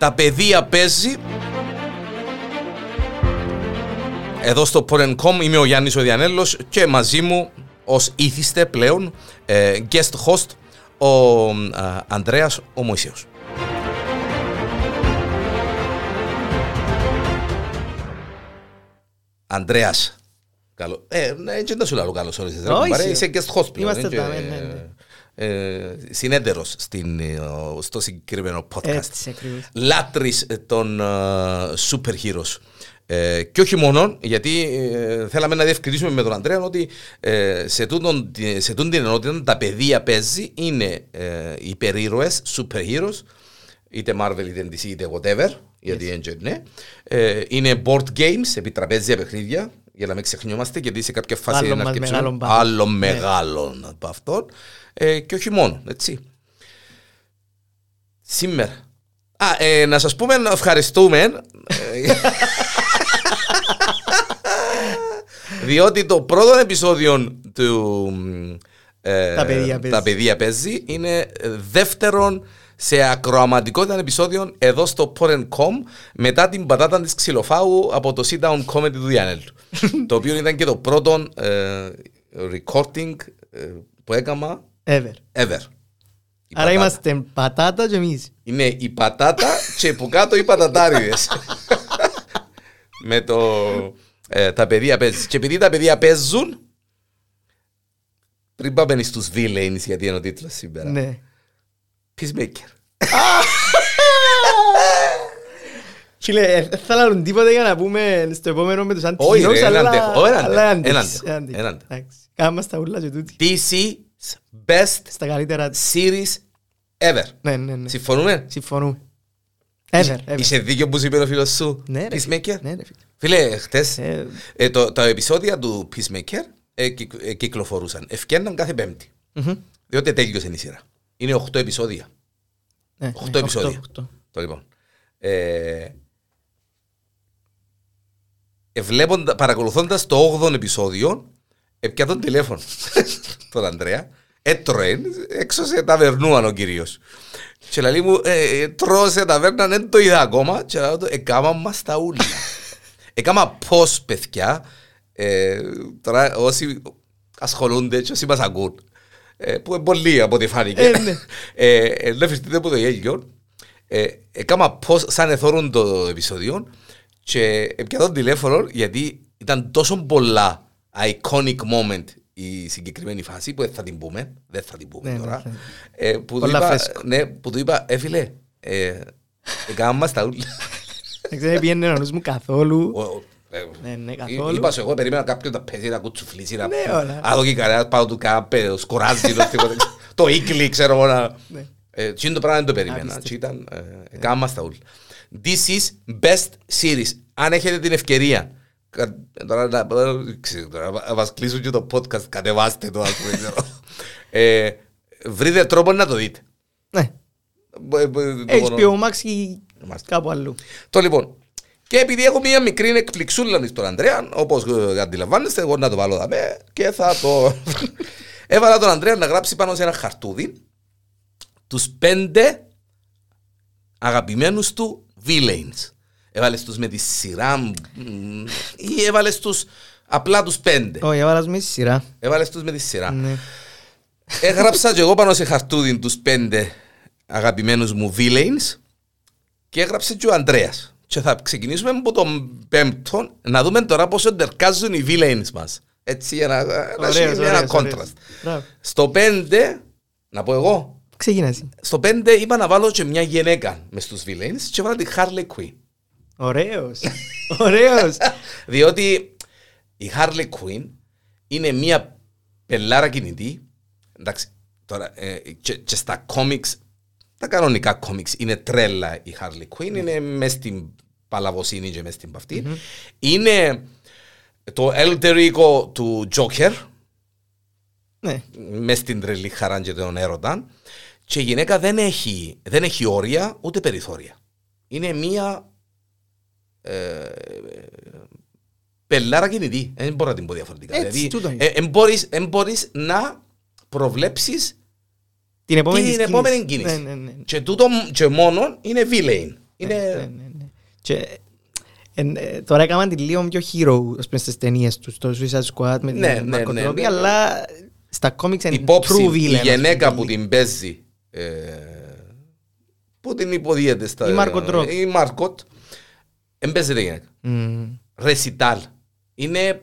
Τα παιδεία παίζει. Εδώ στο Porn.com είμαι ο Γιάννης ο Διανέλος και μαζί μου ως ήθιστε πλέον ε, guest host ο ε, Ανδρέας ο Μωυσίος. Ανδρέας. Καλό. Ε, ναι, έτσι δεν σου λέω καλώς όρισες. ρε, Όχι, κουμπάρε, σι- Είσαι guest host πλέον. Είμαστε ε, και, τα, ναι, ναι, ναι. ε, συνέδερος στην, ε, στο συγκεκριμένο podcast. Έτσι ακριβώς. Λάτρης ε, των ε, super heroes. Ε, και όχι μόνο, γιατί ε, θέλαμε να διευκρινίσουμε με τον Αντρέα ότι ε, σε, τούτον, σε τούτη την ενότητα τα παιδεία παίζει είναι ε, υπερήρωες, super heroes, είτε Marvel είτε DC είτε whatever, γιατί έτσι ναι. Ε, είναι board games, επί τραπέζια παιχνίδια, για να μην ξεχνιόμαστε, γιατί σε κάποια φάση Άλλο είναι μας αρκεψό- μεγάλο μπάμπο. άλλο Ναι. μεγάλο από αυτόν. Ε, και όχι μόνο, έτσι. Σήμερα. Α, ε, να σας πούμε να ευχαριστούμε. ε, διότι το πρώτο επεισόδιο του ε, Τα παιδεία παίζει. τα παιδεία παίζει είναι δεύτερον σε ακροαματικότητα επεισόδιο εδώ στο Porn.com μετά την πατάτα της ξυλοφάου από το sit down comedy του Διανέλου. το οποίο ήταν και το πρώτο ε, recording ε, που έκανα Ever. ever. Η Άρα πατάτα. είμαστε πατάτα και εμείς. Είναι η πατάτα και που κάτω οι πατατάριδες. Με το... ε, τα παιδιά παίζουν. Και επειδή τα παιδιά παίζουν, πριν πάμε στους villains, γιατί είναι ο τίτλος σήμερα. Ναι. Peacemaker. Φίλε, ε, δεν θα λάβουν τίποτα για να πούμε στο επόμενο με τους Όχι, ρε, αντιχειρούς, έναν αλλά... τέχο, έναν αλλά τέχο, έναν έναν τέχο, τέχο, έναν τέχο. έναν τέχο. Εντάξει. Κάμαστε τα ούλα και τούτοι. DC's best Στα καλύτερα της. series ever. Ναι, ναι, ναι. Συμφωνούμε; Συμφωνούμε. Ever, ever. Είσαι δίκιο που σου είπε ο φίλος σου. Ναι, ρε, Peacemaker; Ναι, ρε, φίλε. Φίλε, χτες Ε, ε, το, τα επεισόδια του Peacemaker ε, κυκ- ε, κυκλοφορούσαν. Ευκαιρναν κάθε πέμπτη. μμμ. Διότι τέλειωσε η σειρά. Είναι 8 επεισόδια. Ναι, Οχτώ ναι, επεισόδια. οχτώ, οχτώ. Το λοιπόν. Ε, ε, βλέποντα, παρακολουθώντας το 8ο επεισόδιο, έπια τον τηλέφωνο τον Ανδρέα, έτρωε έξω σε ταβερνούαν ο κυρίως. Και λέει μου, ε, ε, τρώω σε ταβέρνα, δεν το είδα ακόμα. Και λέω του, εκάμα μας τα ούλια. Εκάμα πώς, παιδιά, ε, τώρα όσοι ασχολούνται και όσοι μας ακούν, ε, που είναι πολλοί από ό,τι φάνηκε, Ε, ναι. ε, ε, δεν φυστείτε από το γέλιο, ε, έκαμα πώς σαν εθώρουν το επεισόδιο και έπια τον τηλέφωνο γιατί ήταν τόσο πολλά iconic moment η συγκεκριμένη φάση που δεν θα την πούμε, δεν θα την πούμε Ναι, ναι, τώρα. ναι. Ε, που, του Πολλά είπα, φρέσκο. ναι, που του είπα, ε φίλε, ε, έκανα μας τα ούλα. Δεν ξέρω, πήγαινε ο νους μου καθόλου. Ο- ο- ε, Ναι, ναι, εί- καθόλου. Είπα σου εγώ, περίμενα κάποιον να παίζει, να κουτσουφλήσει, να Ναι, όλα. να δω και κανένας πάνω του κάμπε, σκοράζεις το τίποτα. το ίκλι, ξέρω εγώ να... Ναι. Ε, Τι είναι το πράγμα δεν το περίμενα. Απίστευτο. Και ήταν, ε, έκανα μας τα ούλα. This is best series. Αν έχετε την ευκαιρία, κα- τώρα να ξέρω, τώρα να μας κλείσουν και το podcast, κατεβάστε το, ας πούμε, ξέρω. Ε, Βρείτε τρόπο να το δείτε. Ναι. Ε, ε, το μόνο- HBO Max ή Μάλιστα. κάπου αλλού. το λοιπόν. Και επειδή έχω μια μικρή εκπληξούλα στον Ανδρέα, όπως αντιλαμβάνεστε, εγώ να το βάλω δαμέ και θα το. Έβαλα τον Ανδρέα να γράψει πάνω σε ένα χαρτούδι τους πέντε αγαπημένους του villains. Έβαλες τους με τη σειρά μ, ή έβαλες τους απλά τους πέντε. Όχι, έβαλα με στη σειρά. Έβαλες τους με τη σειρά. Ναι. Έγραψα και εγώ πάνω σε χαρτούδι τους πέντε αγαπημένους μου villains και έγραψε και ο Ανδρέας. Και θα ξεκινήσουμε από τον πέμπτο να δούμε τώρα πόσο εντερκάζουν οι villains μας. Έτσι για να, να Ωραίος, έχει ένα ωραίος, ωραίος. contrast. Μπράβο. Στο πέντε, να πω εγώ, Ξεκινά εσύ. στο πέντε είπα να βάλω και μια γυναίκα μες στους villains και βάλα τη Harley Quinn. Ωραίος. Ωραίος. Διότι η Harley Quinn είναι μια πελάρα κινητή. Εντάξει, τώρα ε, και, και στα κόμιξ, τα κανονικά κόμιξ είναι τρέλα η Harley Quinn, είναι μες στην παλαβοσύνη και μες στην παυτή. Είναι το alter ego του Joker, Ναι. μες στην τρελή χαρά και τον έρωτα. Και η γυναίκα δεν έχει, δεν έχει όρια ούτε περιθώρια. Είναι μία ε, πελάρα κινητή. Δεν μπορώ να την πω διαφορετικά. Έτσι, δηλαδή, τούτο είναι. ε, εν μπορείς, εν μπορείς να προβλέψεις Την επόμενη την κίνηση. επόμενη κίνηση. Ναι, ναι, ναι. Και τούτο και μόνο είναι villain. Είναι... Ναι, ναι, ναι. Και, εν, ε, τώρα έκαναν τη λίγο πιο hero ας πούμε, στις ταινίες τους, το Suicide Squad με Ναι, την ναι, Margot ναι, Robbie, ναι. αλλά στα comics είναι υπόψη true villain. η ας πούμε, γυναίκα που τελεί. την παίζει ε, που την υποδίεται στα... Η Margot Robbie. Η Μάρκοτ εμπέζεται γυναίκα. Μμμ. Ρεσιτάλ. Είναι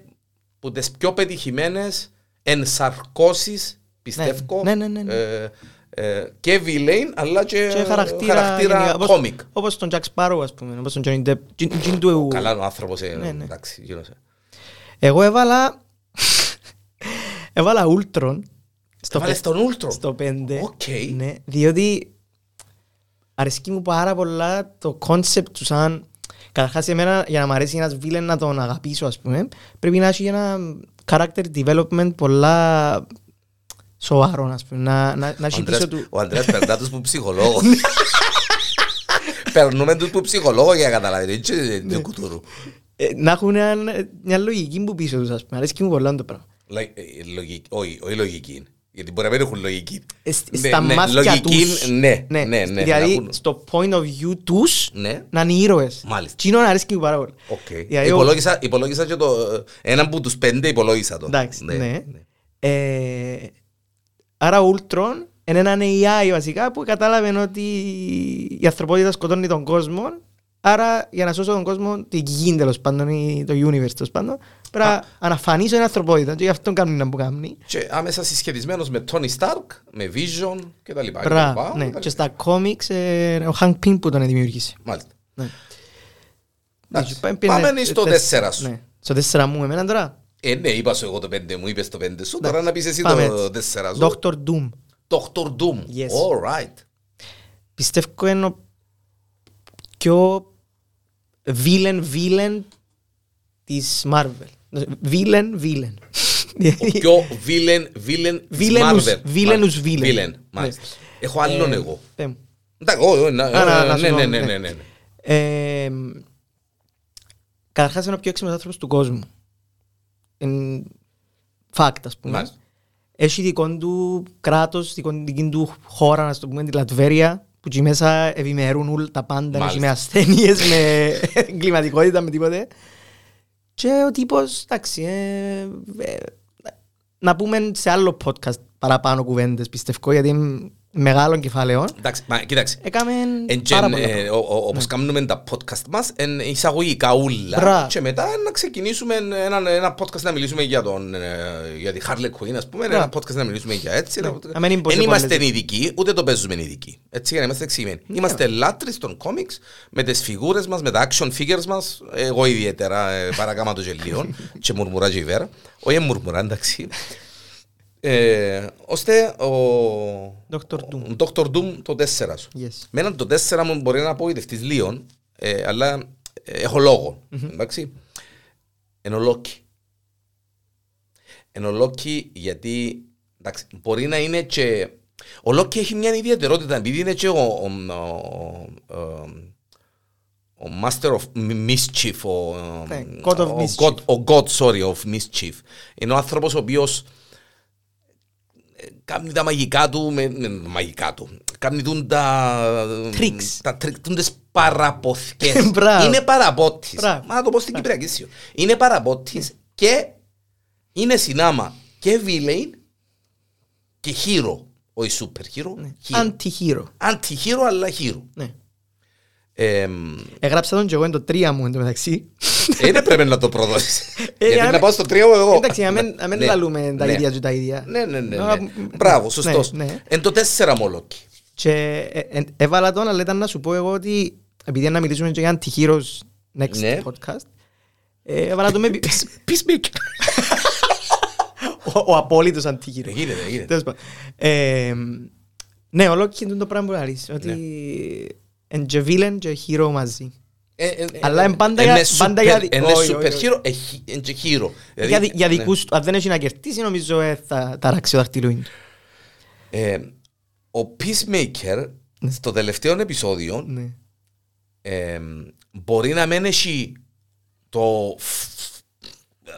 που τις πιο πετυχημένες ενσαρκώσεις πιστεύω Ναι, ναι, ναι, ναι. ε, ε, και villain αλλά και, Και χαρακτήρα, χαρακτήρα γενικά, όπως- κόμικ. Όπως τον Jack Sparrow, ας πούμε, όπως τον Johnny Depp. Τζιν- τζιν του- Καλά ο άνθρωπος ε, Ναι, ναι. εντάξει γίνωσε. Εγώ έβαλα... έβαλα Ultron στο, Έβαλες πε- τον Ούλτρο. στο 5. Οκ. Ναι, διότι αρέσκει μου πάρα πολλά το κόνσεπτ του σαν... Καταρχάς εμένα για να μ' αρέσει ένας βίλεν να τον αγαπήσω ας πούμε πρέπει να έχει ένα character development πολλά σοβαρό ας πούμε να, να, να Ο έχει Ανδρέας- πίσω του Ο Ανδρέας περνά τους που ψυχολόγος. Περνούμε τους που ψυχολόγος για να καταλάβετε. Έτσι είναι κουτούρου. ε, να έχουν ένα- μια λογική που πίσω τους ας πούμε αρέσκει μου πολλά το πράγμα Λα- ε, λογική- Όχι, όχι λογική είναι. Γιατί μπορεί να μην έχουν λογική. Ε, σ- Ναι, στα ναι, μάτια λογική, τους Ναι, ναι, ναι. να δηλαδή έχουν- στο point of view τους Ναι. να είναι ήρωες Μάλιστα. Τι είναι αρέσκει μου πάρα πολύ Οκ. Δηλαδή, ο- Υπολόγισα, υπολόγισα και το... Έναν από τους πέντε υπολόγισα το. Εντάξει, ναι. Ε, άρα ο Ultron είναι ένα AI βασικά που κατάλαβε ότι η ανθρωπότητα σκοτώνει τον κόσμο. Άρα για να σώσω τον κόσμο, τη γη τέλος πάντων, ή το universe τέλος πάντων, πρέπει να αφανίσω την ανθρωπότητα και γι' αυτό κάνει τα που κάνει. Και άμεσα συσχετισμένος με Tony Stark, με Vision και τα λοιπά. και τα Μπράβο, λοιπά, ναι. και τα Και λοιπά. στα comics ε, ο Hank Pym που τον δημιουργήσει. Μάλιστα. Ναι. Εντάξει, Πάμε Πάμε στο τέσσερα σου. Ναι. Στο τέσσερα μου εμένα τώρα. Ε, ναι, είπα σου εγώ το πέντε μου, είπες το πέντε σου. Εντάξει, Τώρα να πεις εσύ πάμε το έτσι. τέσσερα σου. Dr. Doom. Dr. Doom. Yes. All right. Πιστεύω είναι ο πιο villain villain της Marvel. Villain villain. Ο πιο villain, villain της Villainous- Marvel. villainous Μάλιστα. villain. Villain, μάλιστα. Ναι. Έχω άλλον Ε, εγώ. πέ μου. Εντάξει, όχι, όχι, να- Α, να- να ναι, σου πω, ναι, ναι, ναι. ναι, ναι. Ε, Καταρχάς είναι ο πιο έξυπνος άνθρωπος του κόσμου. Είναι fact ας πούμε. Μάλιστα. Έχει δικό του κράτος, δικό- δική του χώρα, να το πούμε, τη Λατβέρια, που εκεί μέσα ευημερούν όλα τα πάντα, Μάλιστα. έχει με ασθένειες, με εγκληματικότητα, με τίποτε. Και ο τύπος, εντάξει, ε, ε, να πούμε σε άλλο podcast παραπάνω κουβέντες, πιστεύω, γιατί είναι μεγάλο κεφάλαιο. Εντάξει, μα κοίταξε. Έκαμε Εν πάρα τζεν, πολλά ε, πράγματα. ο- ο- Όπως κάνουμε τα podcast μας, εν εισαγωγικά ούλα Μπράβο. και μετά να ξεκινήσουμε ένα, ένα podcast να μιλήσουμε για, τον, ε, για τη Harley Quinn, ας πούμε, ένα Μπράβο. podcast να μιλήσουμε για έτσι. Ναι. ένα- Να μην είναι πως Εν είμαστε επόμενες. ειδικοί, ούτε το παίζουμε ειδικοί. Έτσι για να είμαστε εξηγημένοι. Είμαστε λάτρεις των κόμιξ, με τις φιγούρες μας, με τα action figures μας, εγώ ιδιαίτερα ε, παρακάμα το γελίο και μουρμουρά και η Βέρα. Όχι μουρμουρά, εντάξει. Ε, ώστε ο Dr. Doom. ο Dr. Doom το 4 σου. Yes. Με έναν το 4 μου μπορεί να απογοητευτείς λίγο, ε, αλλά ε, έχω λόγο. Εντάξει. Εν ο Λόκι. Εν ο Λόκι γιατί εντάξει, μπορεί να είναι και... Ο Λόκι έχει μια ιδιαιτερότητα επειδή είναι και ο, ο, ο, ο, ο Master of Mischief, ο, Ναι, God of ο Mischief. God, ο God, sorry, of Mischief. Είναι ο άνθρωπος ο οποίος κάνει τα μαγικά του με, με μαγικά του. Κάνει τούν τα... Tricks. Τα tricks, τούν τις παραπoθκιές. Μπράβο. είναι παραπότης. Μπράβο. Μα να το πω στην Κυπριακή Σιω. Είναι παραπότης και είναι συνάμα και villain και hero. Όχι super hero. hero. Anti-hero. Anti-hero αλλά hero. Ναι. Εμ, Έγραψα τον και εγώ εν το τρία μου εν τω μεταξύ. ε, Δεν πρέπει να το προδώσεις. Ε, Γιατί να να με- πάω στο τρίο εγώ. Εντάξει, να μην- να μην Ναι, λαλούμε τα ναι. ίδια και τα ίδια. Ναι, ναι, ναι. Α, ναι. μ, Μπράβο, σωστός. ναι, ναι. Εν το τέσσερα μόλοκι. Και ε, ε, έβαλα τον, αλλά ήταν να σου πω εγώ ότι επειδή είναι να μιλήσουμε και για anti-heroes next Ναι. podcast, ε, έβαλα τον με... Peacemaker. ο, ο απόλυτος anti-hero. Γίνεται, γίνεται. Τέλος πάντων. Ε, ναι, ολόκληρο είναι το πράγμα που λαλείς, ότι είναι και villain και hero μαζί. Ε, ε, ε, Αλλά ε, είναι πάντα είναι για- super- πάντα για δι- Είναι όχι, super όχι, hero, ε, χι- είναι και hero. Δηλαδή, Για, δι- για ναι. δικούς του, αν δεν έχει να κερδίσει, νομίζω ε, θα ταράξει ο δαχτυλούιν του. Ε, Ο Peacemaker στο τελευταίο επεισόδιο Ναι. ε, μπορεί να μην έχει το φ-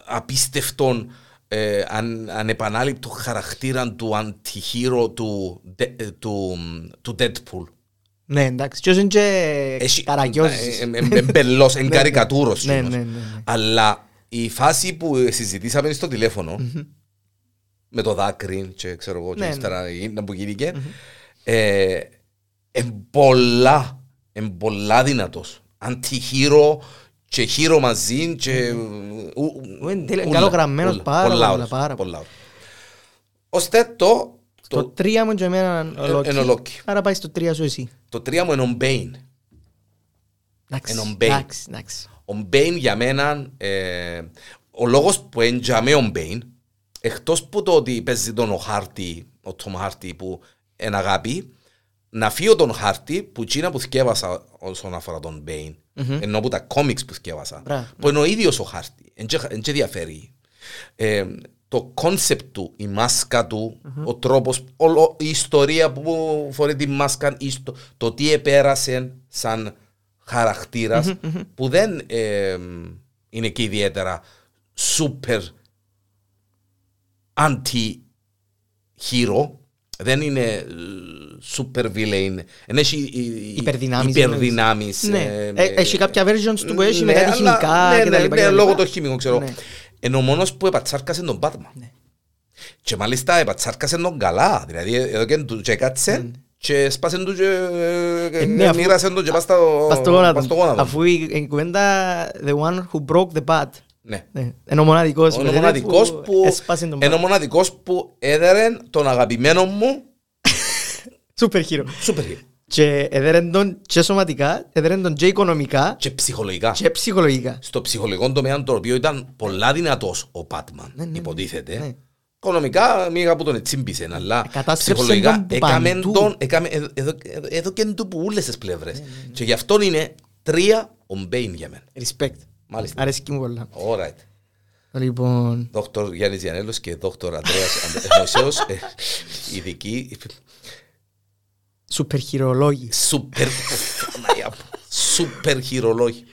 απίστευτο ε, αν, ανεπανάληπτο χαρακτήρα του αντιχείρο του, Ντε- ε, του, του Deadpool. Ναι, εντάξει. Και όσοι είναι και Έχει- καραγιόζης. ε, ε, ε, ε, μπελός, εν Ναι, ναι. καρικατούρος Ναι, κιόλας. ναι, ναι, ναι. Αλλά η φάση που συζητήσαμε στο τηλέφωνο με το δάκρυ και ξέρω εγώ και Ναι, ναι. ύστερα γίνα που γίνηκε ε, εν πολλά εν πολλά δυνατός αντιχείρο και χείρο μαζί και ου- ου- Είναι τέλεια, ούλα, καλογραμμένος ούλα. πάρα Πολλά πολλά, ωραίος, πάρα πολλά ωραίος. Ώστε το Το το, τρία μου και εμένα Ε, ολόκι. εν ολόκι. Άρα πάει στο τρία σου εσύ. το τρία μου είναι ο Μπέιν Εντάξει, Εν ο Μπέιν. εντάξει, εντάξει. Ο Μπέιν για μένα, ε, ο λόγος που έντιαμε ο Μπέιν, εκτός που το ότι παίζει τον ο Χάρτη, ο Τόμ Χάρτη που είναι αγάπη, να φύγω τον Χάρτη που τσίνα που θκεύασα όσον αφορά τον Μπέιν, ενώ που τα κόμιξ που θκεύασα, Μπράβο. που είναι ο ίδιος ο Χάρτη, δεν και διαφέρει. Ε, το concept του, η μάσκα του, ο τρόπος, όλο, η ιστορία που φορεί τη μάσκα, η ιστο- το τι επέρασε σαν χαρακτήρας, που δεν ε, είναι και ιδιαίτερα super anti-hero, δεν είναι ε, super villain, δεν έχει ε, ε, Υπερδυνάμεις, υπερδυνάμεις, Ναι. ε, Ε, έχει κάποια versions του που έχει με ναι, κάτι αλλά- χημικά ναι, και τα ναι, λοιπά ναι, και τα λόγω λοιπά. των χημικών, ξέρω. Ναι. Είναι ο μόνος που επατσάρκασε τον Batman. Και μάλιστα επατσάρκασε τον καλά. Δηλαδή εδώ και του και κάτσε και σπάσε του και Ε, ναι, αφού- μοίρασε τον και πας στο Πας στο γόνατο. πας στο γόνατο. Αφού η η κουβέντα The one who broke the bat. Ναι. Ναι. Είναι ο μοναδικός. Είναι ο με μοναδικός που, έσπασε τον είναι ο bat. μοναδικός που έδερε τον αγαπημένο μου Super hero. σούπερ hero. Και έδερεν τον και σωματικά, έδερεν τον και οικονομικά και ψυχολογικά. και ψυχολογικά. Στο ψυχολογικό τομέα το οποίο ήταν πολλά δυνατός ο Batman, ναι, ναι. υποτίθεται. Ναι. Οικονομικά μίγα που τον ετσίμπησε, αλλά Κατάστρεψε ψυχολογικά τον που έκαμε παντού. τον, έκαμε, εδώ, εδώ, εδώ και του που ούλες τις πλευρές. Ναι, Και γι' αυτό είναι τρία ο Μπέιν για μένα. Respect. Μάλιστα. Αρέσκει μου πολλά. Alright. Λοιπόν, Δόκτωρ Γιάννης Γιανέλος και δόκτωρ Ανδρέας Μωσέος, ε, ειδικοί, super χειρολόγοι. σούπερ, Παναγιά μου, σούπερ χειρολόγοι.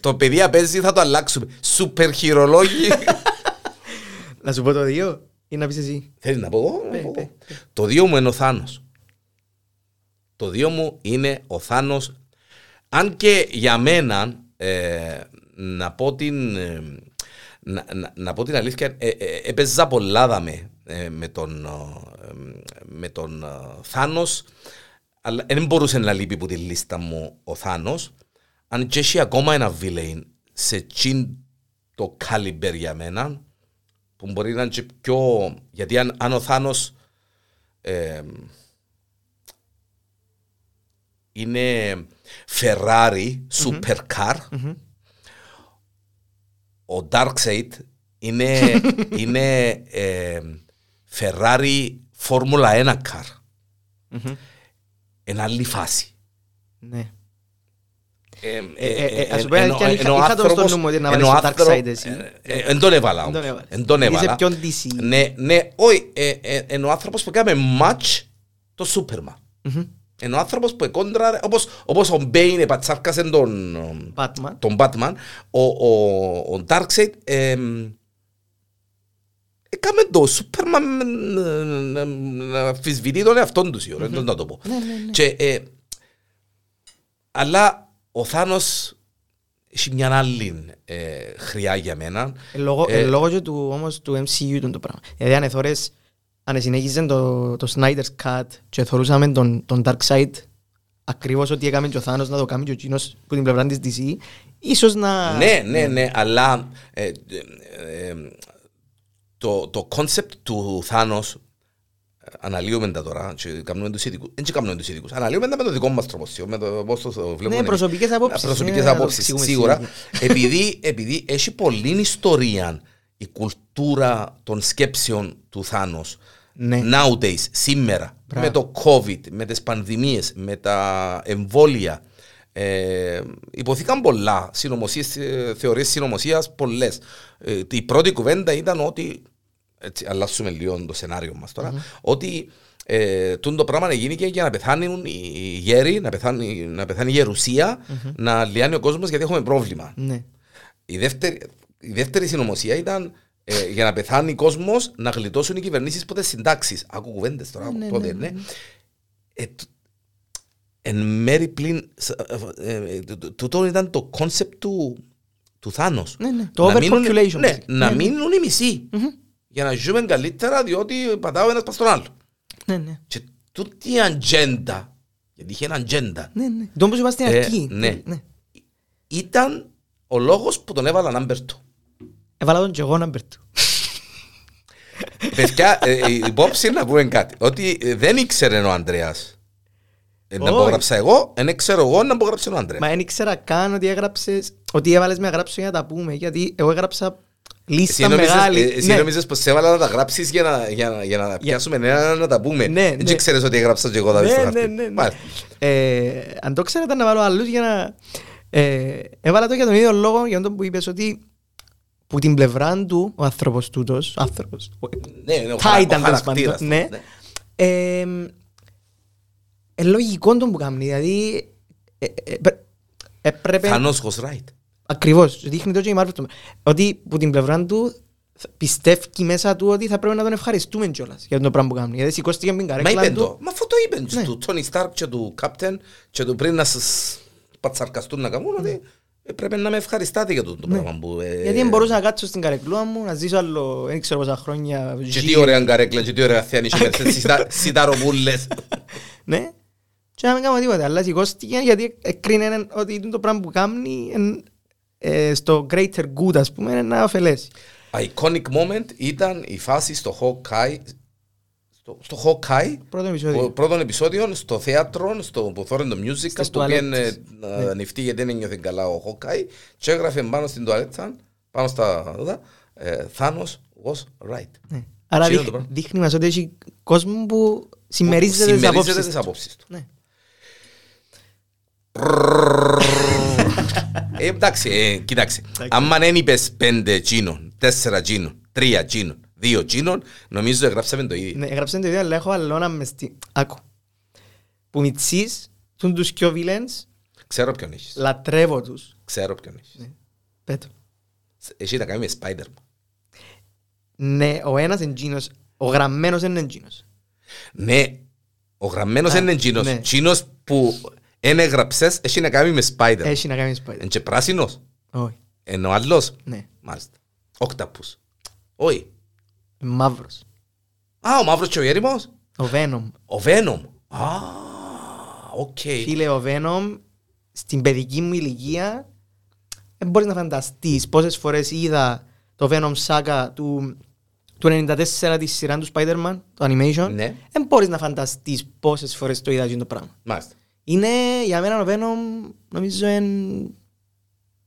Το παιδί παίζει θα το αλλάξουμε. Σούπερ χειρολόγοι. Να σου πω το δύο ή να πεις εσύ. Θέλεις να πω εγώ; να Πε, πω πε, εγώ. Το δύο μου είναι ο Θάνος. Το δύο μου είναι ο Θάνος. Αν και για μένα, ε, να, πω την, ε, να, να, να πω την αλήθεια, ε, ε, έπαιζα πολλά δαμέ ε, με τον, ε, με τον ε, Thanos, αλλά δεν μπορούσε να λείπει από τη λίστα μου ο Thanos, αν και έχει ακόμα ένα villain σε τσιν το caliber για μένα, που μπορεί να είναι και πιο... Γιατί αν, αν ο Thanos ε, είναι Ferrari, supercar, ο Darkseid είναι, είναι ε, Ferrari Formula 1 car. Εν άλλη φάση. Ναι. Ε, ε, ε, ας σου πω αλήθεια, είχα- είχα το στο νου μου ότι να βάλεις το Darkseid εσύ. Εν τον έβαλα Εν τον όμως. έβαλες. Εν τον Είσαι έβαλα. πιο DC. Ναι, ναι, όχι. ε, ε, Είναι ο άνθρωπος που έκανε match το Σούπερμαν. Είναι ο άνθρωπος που εκόντρα, όπως, όπως ο Μπέιν επατσάρκασε τον, Batman. τον Batman, ο, ο, ο Darkseid εμ, έκαμε το Σούπερμαν να- να- να αμφισβητεί τον εαυτόν τους σίγουρα, δεν να το πω. Και, ε, αλλά ο Θάνος έχει μια άλλη ε, χρειά για μένα. Ε, Λόγω, Ε, ε, λόγω και του, όμως, του MCU τον το πράγμα. Δηλαδή αν εθώρες, αν συνέχιζε το, το Snyder's Cut και θωρούσαμε τον, τον Darkseid ακριβώς ό,τι έκαμε και ο Θάνος να το κάνει και ο Κίνος που την πλευρά της DC, ίσως να... Ναι, ναι, ναι, αλλά ε, ε, ε, το, το concept του Θάνος ε, αναλύουμε τα τώρα και κάνουμε τους ειδικούς, δεν και κάνουμε τους ειδικούς, αναλύουμε τα με το δικό μας τρόπο, σίγουρα, με το πώς το βλέπουμε. εμείς. προσωπικές απόψεις, Προσωπικές ναι, να το απόψεις, εξηγούμε σίγουρα. σίγουρα. επειδή, επειδή έχει πολλή ιστορία η κουλτούρα των σκέψεων του Θάνος Ναι. nowadays, σήμερα, Μπράβο. με το COVID, με τις πανδημίες, με τα εμβόλια, ε, υποθήκαν πολλά συνωμοσίες, ε, θεωρίες συνωμοσίας, πολλές. Ε, η πρώτη κουβέντα ήταν ότι, έτσι αλλάσουμε λίγο το σενάριο μας τώρα, ότι ε, τούν το πράγμα έγινε και για να πεθάνουν οι γέροι, να πεθάνει, να πεθάνει η γερουσία, να λιάνει ο κόσμος γιατί έχουμε πρόβλημα. Ναι. Η δεύτερη, η δεύτερη συνωμοσία ήταν ε, για να πεθάνει ο κόσμος να γλιτώσουν οι κυβερνήσεις από τις συντάξεις. Άκου κουβέντες τώρα. τότε, ναι. Ε, τ- εν μέρει πλην... ε, ε, τ- Τούτο ήταν το concept του, του Thanos. Ναι, ναι. Το Να μείνουν- overpopulation, Ναι, basically. να Ναι, ναι. μείνουν οι μισοί. Για να ζούμε καλύτερα διότι πατά ο ένας πας στον άλλο. Ναι, ναι. Και τούτη η ατζέντα, γιατί είχε ένα ατζέντα, Ναι, ναι. Το όπως είπα στην Ε, αρχή. ναι. ήταν ο λόγος που τον έβαλαν άμπερτο. Έβαλα τον και εγώ να μπερτού. Παιδιά, ε, ε, υπόψη να πούμε κάτι. Ότι ε, δεν ήξερε ο Ανδρέας ε, να Όχι. υπογράψα εγώ, δεν ξέρω εγώ να υπογράψει ο Ανδρέας. Μα δεν ήξερα καν ότι έγραψες, ότι έβαλες με να γράψω για να τα πούμε, γιατί εγώ έγραψα Εσύ λίστα νόμιζες, μεγάλη. ε, εσύ Ναι. νόμιζες πως σε έβαλα να τα γράψεις για να, για, να- για να πιάσουμε ένα να τα πούμε. Ναι, Δεν ναι. ξέρεις ότι έγραψα και εγώ τα Ναι, στο ναι, χαρτί. ναι, ναι. Μάλιστα. Ε, αν το ξέρετε να βάλω άλλους για να... Ε, έβαλα το για τον ίδιο λόγο, για τον που είπες ότι που την πλευρά του, ο άνθρωπος τούτος, ο άνθρωπος, ο- Ναι, ναι, ο θα χαρα- ήταν ο τέλος χαρακτήρας πάντων, του, ναι. Ε, ε, λογικό τον που κάνει, δηλαδή ε, ε, πρέ- έπρεπε... Θανός was right. Ακριβώς, δείχνει το και η Marvel του. Ότι που την πλευρά του θα- πιστεύει μέσα του ότι θα πρέπει να τον ευχαριστούμε κιόλας για το πράγμα που κάνει. Γιατί σηκώστηκε με την Μα καρέκλα είπεν του. το. Μα αυτό το είπεν Ναι. του Τόνι Σταρκ και του Κάπτεν και του πριν να σας πατσαρκαστούν να κάνουν ότι ε, πρέπει να με ευχαριστάτε για το το πράγμα που... ε, Ναι. Γιατί δεν μπορούσα να κάτσω στην καρεκλούα μου, να ζήσω άλλο, δεν ξέρω πόσα χρόνια. Και ζει. τι ωραία καρέκλα και τι ωραία θέα νησί με σιταροπούλες. Ναι. Και να μην κάνω τίποτα. Αλλά σηκώστηκε γιατί εκρίνε ότι το πράγμα που κάνει εν- ε, στο greater good, ας πούμε, είναι να ωφελέσει. Iconic moment ήταν η φάση στο Hawkeye στο, στο Hawkeye Πρώτο ο επεισόδιο. πρώτων επεισόδιων στο θέατρο, στο που θόρεν το musical Στις που πήγαινε τουαλέτες. να Ναι. ανοιχτεί γιατί δεν ένιωθε καλά ο Hawkeye και έγραφε πάνω στην τουαλέτα, πάνω στα δούδα, ε, Thanos was right. Ναι. Άρα Εκείνο το δείχ- πράγμα. δείχνει μας ότι έχει κόσμο που συμμερίζεται τις Συμμερίζεται απόψεις τις του. απόψεις του. Ναι. Ε, εντάξει, ε, κοίταξε. Αν δεν είπες πέντε τσίνων, τέσσερα τσίνων, τρία τσίνων, δύο τσίνων, νομίζω έγραψαμε το ίδιο. Ναι, έγραψε το ίδιο, αλλά έχω αλλόνα μες στη... Άκου. Που μητσείς, τούν τους πιο villains, Ξέρω ποιον έχεις. λατρεύω τους. Ξέρω ποιον έχεις. Πέτω. Έχει να κάνει με Spider-Man. Ναι, ο ένας είναι τζείνος, ο γραμμένος είναι τζείνος. Ναι, ο γραμμένος Α, είναι εκείνος. ναι. Εκείνος που δεν έγραψες έχει να κάνει με Spider. Έχει να κάνει με Spider. Είναι και πράσινος. Όχι, Είναι ο άλλος. ναι. Μάλιστα. Octopus. Όχι. Μαύρος. Α, ο μαύρος και ο έρημος. Ο Venom. Ο Venom. Α, οκ. Φίλε, ο Venom, στην παιδική μου ηλικία, δεν μπορείς να φανταστείς πόσες φορές είδα το Venom Saga του, του 94 της σειρά του Spider-Man, το animation. Ναι. Δεν μπορείς να φανταστείς πόσες φορές το είδα αυτό το πράγμα. Μάλιστα. Είναι για μένα ο Venom, νομίζω, εν,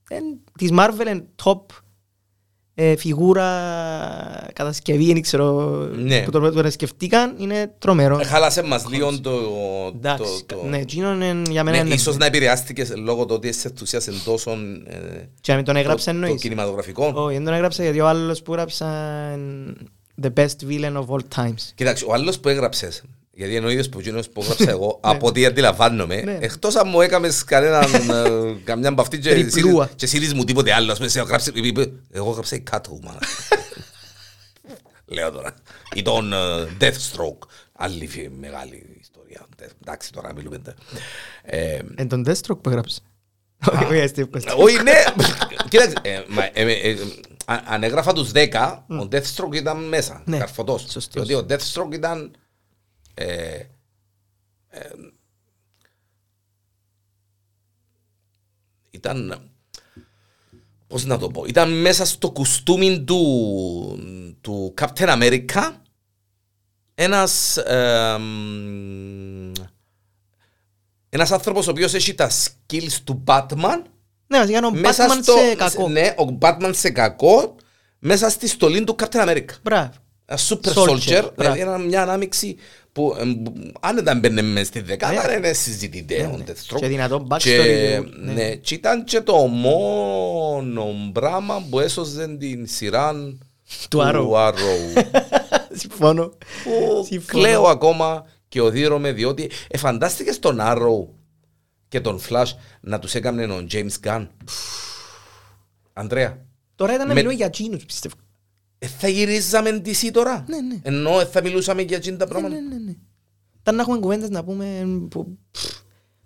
εν, της Marvel είναι top ε, φιγούρα κατασκευή, δεν ξέρω Ναι. που το, το σκεφτήκαν, είναι τρομερό. Ε, Χάλασε μας λίγο το... Εντάξει, το- το- ναι, εκείνον είναι για μένα Ναι, είναι ίσως να επηρεάστηκες λόγω του ότι είσαι ενθουσίασες τόσο ε, Και να μην τον έγραψες το- το εννοείς. κινηματογραφικό. Όχι, δεν τον έγραψα γιατί ο άλλος που έγραψα είναι the best villain of all times. Κοίταξε, ο άλλος που έγραψες, γιατί είναι ο ίδιος που εκείνος που έγραψα εγώ, Ναι. από ό,τι αντιλαμβάνομαι, Ναι. εκτός αν μου έκαμες κανέναν, ε, καμιά από αυτή και Τριπλούα. σύρεις- και σύρεις μου τίποτε άλλο, ας πούμε, σε έγραψε- είπε, εγώ έγραψα η Catwoman. Λέω τώρα. Ή τον ε, Deathstroke. Άλλη φι- μεγάλη ιστορία. Death- Εντάξει, τώρα μιλούμε. τε. Ε, Εν τον Deathstroke που έγραψες. Όχι, όχι, αστείο, Κώστα. όχι, ναι. Κοίταξε, ε, μα, ε, ε, ε, α- αν έγραφα τους 10, ο Deathstroke ήταν μέσα, Ναι, καρφωτός. σωστός. Διότι ο Deathstroke ήταν... ε, ε, ήταν... Πώς να το πω, ήταν μέσα στο κουστούμι του, του Captain America ένας ε, μ, ένας άνθρωπος ο οποίος έχει τα skills του Batman Ναι, βασικά είναι ο μέσα Batman στο, σε κακό. Ναι, ο Batman σε κακό μέσα στη στολή του Captain America. Μπράβο. Ένα super Soldier, soldier, μπράβο. δηλαδή ένα- μια ανάμειξη που εμ, αν δεν μπαινε μες στη δεκάδα Ναι. είναι συζητητέ. Ναι, ο ναι. Deathstroke. Και δυνατό backstory Και, του, ναι. ναι, και ήταν και το μόνο πράγμα που έσωσε την σειρά Του Arrow. Arrow. Συμφώνω. που Συμφωνώ. κλαίω ακόμα και οδύρωμαι διότι εφαντάστηκες τον Arrow και τον Flash να τους έκαμνε ο James Gunn; Αντρέα, Τώρα ήταν να Με- μιλούμε για εκείνους, πιστεύω. Ε, θα γυρίζαμε DC τώρα; Ναι, ναι. Ενώ ε, θα μιλούσαμε για εκείνα τα Ναι, πράγματα; ναι, ναι, ναι. Ήταν να έχουμε κουβέντες να πούμε που... πφ,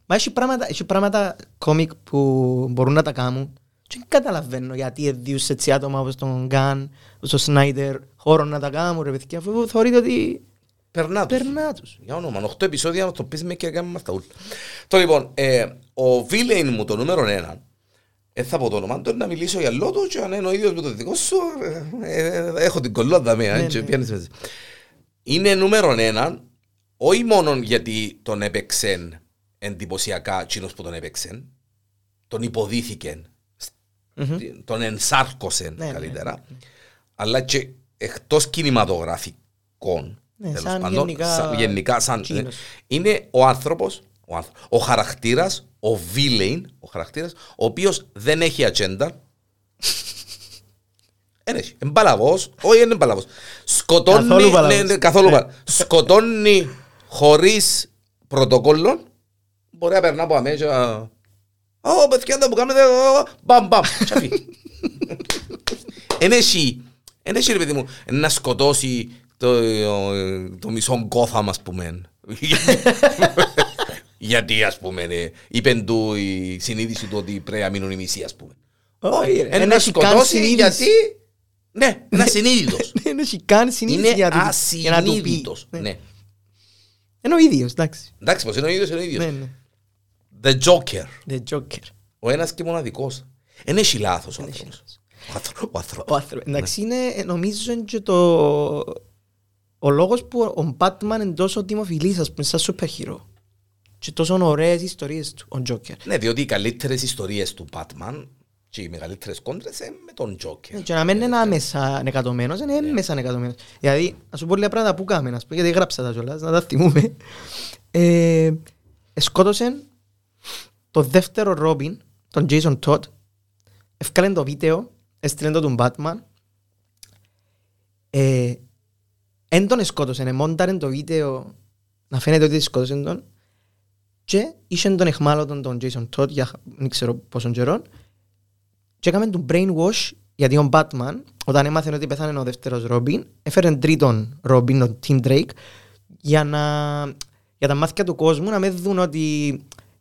Μα έχει πράγματα, έχει πράγματα κόμικ που μπορούν να τα κάνουν και δεν καταλαβαίνω γιατί εδίους έτσι άτομα όπως τον Γκάν, όπως τον Σνάιντερ χώρο να τα κάνουν ρε παιδιά αφού θεωρείτε ότι Περνά τους. περνά τους. Για όνομα, 8 επεισόδια να το πεις με και κάνουμε με αυτά όλα. Τώρα λοιπόν, ε, ο βίλεϊν μου το νούμερο 1, ε, θα πω το όνομα του, να μιλήσω για λόγο και αν είναι ο ίδιος με το δικό σου, ε, ε, έχω την κολλόδα με, Ναι, ε, και ναι. πιάνεις μαζί. Είναι νούμερο 1, όχι μόνο γιατί τον έπαιξε εντυπωσιακά εκείνος που τον έπαιξε, τον υποδίθηκε, Μμμ. τον ενσάρκωσε Ναι, ναι, καλύτερα, αλλά και εκτός κινηματογραφικών, Ναι, τέλος σαν πάντων, γενικά σαν- γενικά σαν, εκείνος. είναι ο άνθρωπος, ο, άνθρω- ο χαρακτήρας, ο villain, ο χαρακτήρας, ο οποίος δεν έχει ατζέντα, δεν έχει. Είναι παλαβός, όχι είναι παλαβός. Σκοτώνει, Καθόλου παλαβός. ναι, ναι, καθόλου Ναι. παλαβός. Σκοτώνει χωρίς πρωτοκόλλο, μπορεί να περνά από αμέσως, Ω, παιδιά, τα που κάνετε, ω, μπαμ, μπαμ, τσαφί. Εν έχει, εν έχει ρε παιδί μου, να σκοτώσει το, το μισό Gotham, ας πούμε. Γιατί, ας πούμε, ε, είπε του η συνείδηση του ότι πρέπει να μείνουν οι μισοί, ας πούμε. Όχι, ρε. Εν Εν να έχει καν σκοτώσει συνείδηση. γιατί... Ναι, είναι ασυνείδητος. Δεν έχει καν συνείδηση Είναι για να του- για να του πει. ασυνείδητος. Ναι. Ναι. Είναι ο ίδιος, εντάξει. Εντάξει, πως είναι ο ίδιος, είναι ο ίδιος. Ναι, ναι. The Joker. The Joker. Ο ένας και μοναδικός. Δεν έχει λάθος ο άνθρωπος. Ο άνθρω- Ο άνθρωπος. Ο άνθρωπος. Εντάξει, είναι ε, νομίζω είναι και το... Ο λόγος που ο Batman είναι τόσο δημοφιλής, ας πούμε, σαν σούπερ χειρό. Και τόσο ωραίες ιστορίες του, ο Joker. Ναι, διότι οι καλύτερες ιστορίες του Batman και οι μεγαλύτερες κόντρες είναι με τον Joker. Ναι, Και να μην είναι άμεσα ανεκατομένος, είναι έμμεσα ανεκατομένος. Δηλαδή, να σου πω λίγα πράγματα που κάμε, ας πούμε, γιατί γράψα τα κιόλας, να τα θυμούμε. Ε, σκότωσε το δεύτερο Ρόμπιν, τον Jason Todd, ευκάλεν το βίντεο, έστειλε το τον Batman, ε, εν τον σκότωσε, εμόνταρεν το βίντεο να φαίνεται ότι σκότωσε τον και είχε τον εχμάλωτον τον Jason Todd για δεν ξέρω πόσον καιρό και έκαμε τον brainwash γιατί ο Batman όταν έμαθε ότι πέθανε ο δεύτερος Ρόμπιν έφερε τρίτον Ρόμπιν, τον Tim Drake για να για τα μάτια του κόσμου να μην δουν ότι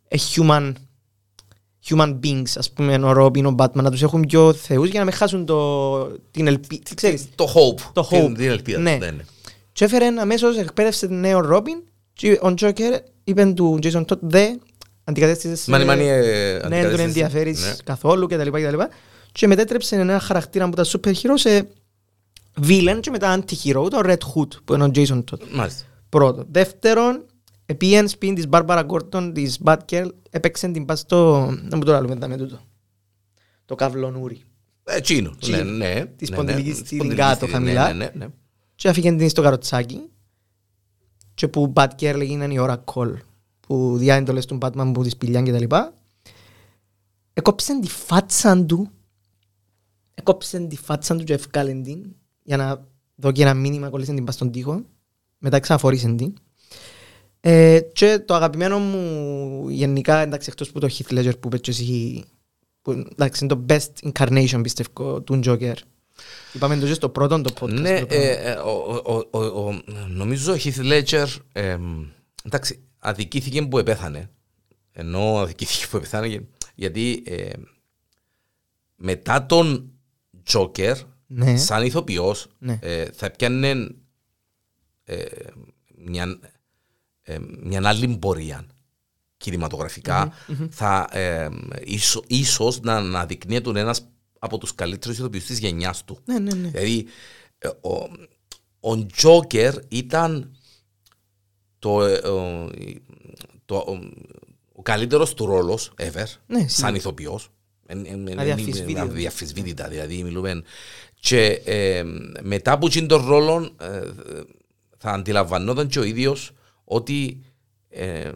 ε, human human beings ας πούμε ο Ρόμπιν, ο Batman να τους έχουν πιο θεούς για να μην χάσουν το, την ελπίδα ξέρεις Το hope. Το την- hope. Την ελπίδα. Ναι. Ναι, ναι. και έφερε αμέσως εκπαίδευσε τον νέο Ρόμπιν και ο Τζόκερ είπε του Jason Todd δε αντικατέστησες Μάνι, μάνι, ε, ναι, δεν τον αντικατέστησες. ενδιαφέρεις Ναι. καθόλου κτλ. κτλ. Και μετέτρεψε ένα χαρακτήρα που ήταν super hero σε villain και μετά anti-hero, το Red Hood που είναι ο Jason Todd. Μάλιστα. Πρώτο. Δεύτερον, επίεν σπίτι της Barbara Gordon, της Batgirl, έπαιξε την πας στο... Να μου το λέω μετά με τούτο. Το καυλονούρι. Ε, Τσίνο. Ναι, Τσίνο. ναι. Της ναι, σπονδυλική ναι. στήλη Σπονδυλική κάτω, στήλη, χαμηλά. Ναι, ναι, ναι. Και αφήγε την στο καροτσάκι και που Batgirl έγινε η ώρα call που διά εντολές του Batman που της πηλιάν και τα λοιπά. Έκοψε τη φάτσα του έκοψε τη φάτσα του και ευκάλεν την για να δω και ένα μήνυμα κολλήσε την πας στον τοίχο. Μετά ξαναφορήσε την. Ε, και το αγαπημένο μου γενικά εντάξει εκτός που το Heath Ledger που είπε και εσύ που εντάξει είναι το best incarnation πιστεύω του Joker είπαμε το και στο πρώτο το podcast Ναι, το πρώτο. ε, ε, ο- ο- ο- ο- νομίζω ο Heath Ledger εμ, εντάξει, αδικήθηκε που επέθανε. Ενώ αδικήθηκε που επέθανε για- γιατί ε, μετά τον Joker, Ναι. σαν ηθοποιός, Ναι. ε, θα πιάνε ε, μια, ε, μια άλλη πορεία κινηματογραφικά. Θα ε, ίσο- ίσως να αναδεικνύεται ένας από τους καλύτερους ηθοποιούς της γενιάς του. Ναι, ναι, ναι. Δηλαδή, ε, ο, ο Τζόκερ ήταν το, ε, ο, το, ο, ο καλύτερος του ρόλος ever, Ναι, σαν σίγουρα. ηθοποιός. Εν- εν- εν- Αδιαφυσβήτητα. εν- Αδιαφυσβήτητα, δηλαδή μιλούμε. Και ε, μετά από εκείνον τον ρόλο ε, θα αντιλαμβανόταν και ο ίδιος ότι ε,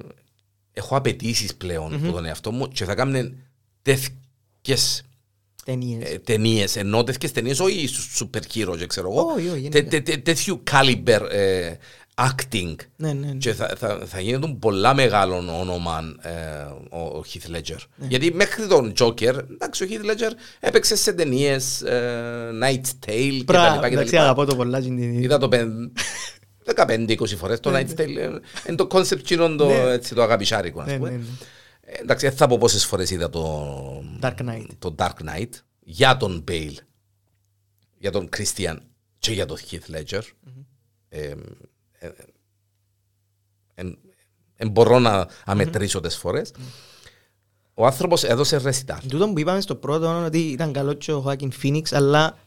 έχω απαιτήσεις πλέον από τον εαυτό μου και θα κάνουν τέτοιες Ταινίες. ε, ταινίες, ενώ τέτοιες ταινίες, όχι σούπερ hero και ξέρω εγώ, Όχι, όχι, τε- γενικά. τε- τε- τέτοιου caliber ε, acting Ναι, ναι, ναι. και θα, θα, θα γίνεται πολλά μεγάλο όνομα ε, ο, ο Heath Ledger. Ναι. Γιατί μέχρι τον Joker, εντάξει, ο Heath Ledger έπαιξε σε ταινίες ε, Night's Tale και τα Μπράβο, λοιπά και τα εντάξει, λοιπά. αγαπώ το πολλά. την ταινία. Είδα το πεν- 15-20 φορές το Night's Tale. ε, Είναι το concept κοινών το, Ναι. έτσι, το αγαπησάρικο, ας Ναι, πούμε. Ναι, ναι. Ε, εντάξει, δεν θα πω πόσες φορές είδα το Dark Knight. το Dark Knight για τον Bale, για τον Christian και για τον Heath Ledger. Ε, ε, ε, εν- εν μπορώ να αμετρήσω τις φορές. Ο άνθρωπος έδωσε ρεσιτάλ. Τούτο που είπαμε στο πρώτο ότι ήταν καλό και ο Joaquin Phoenix, αλλά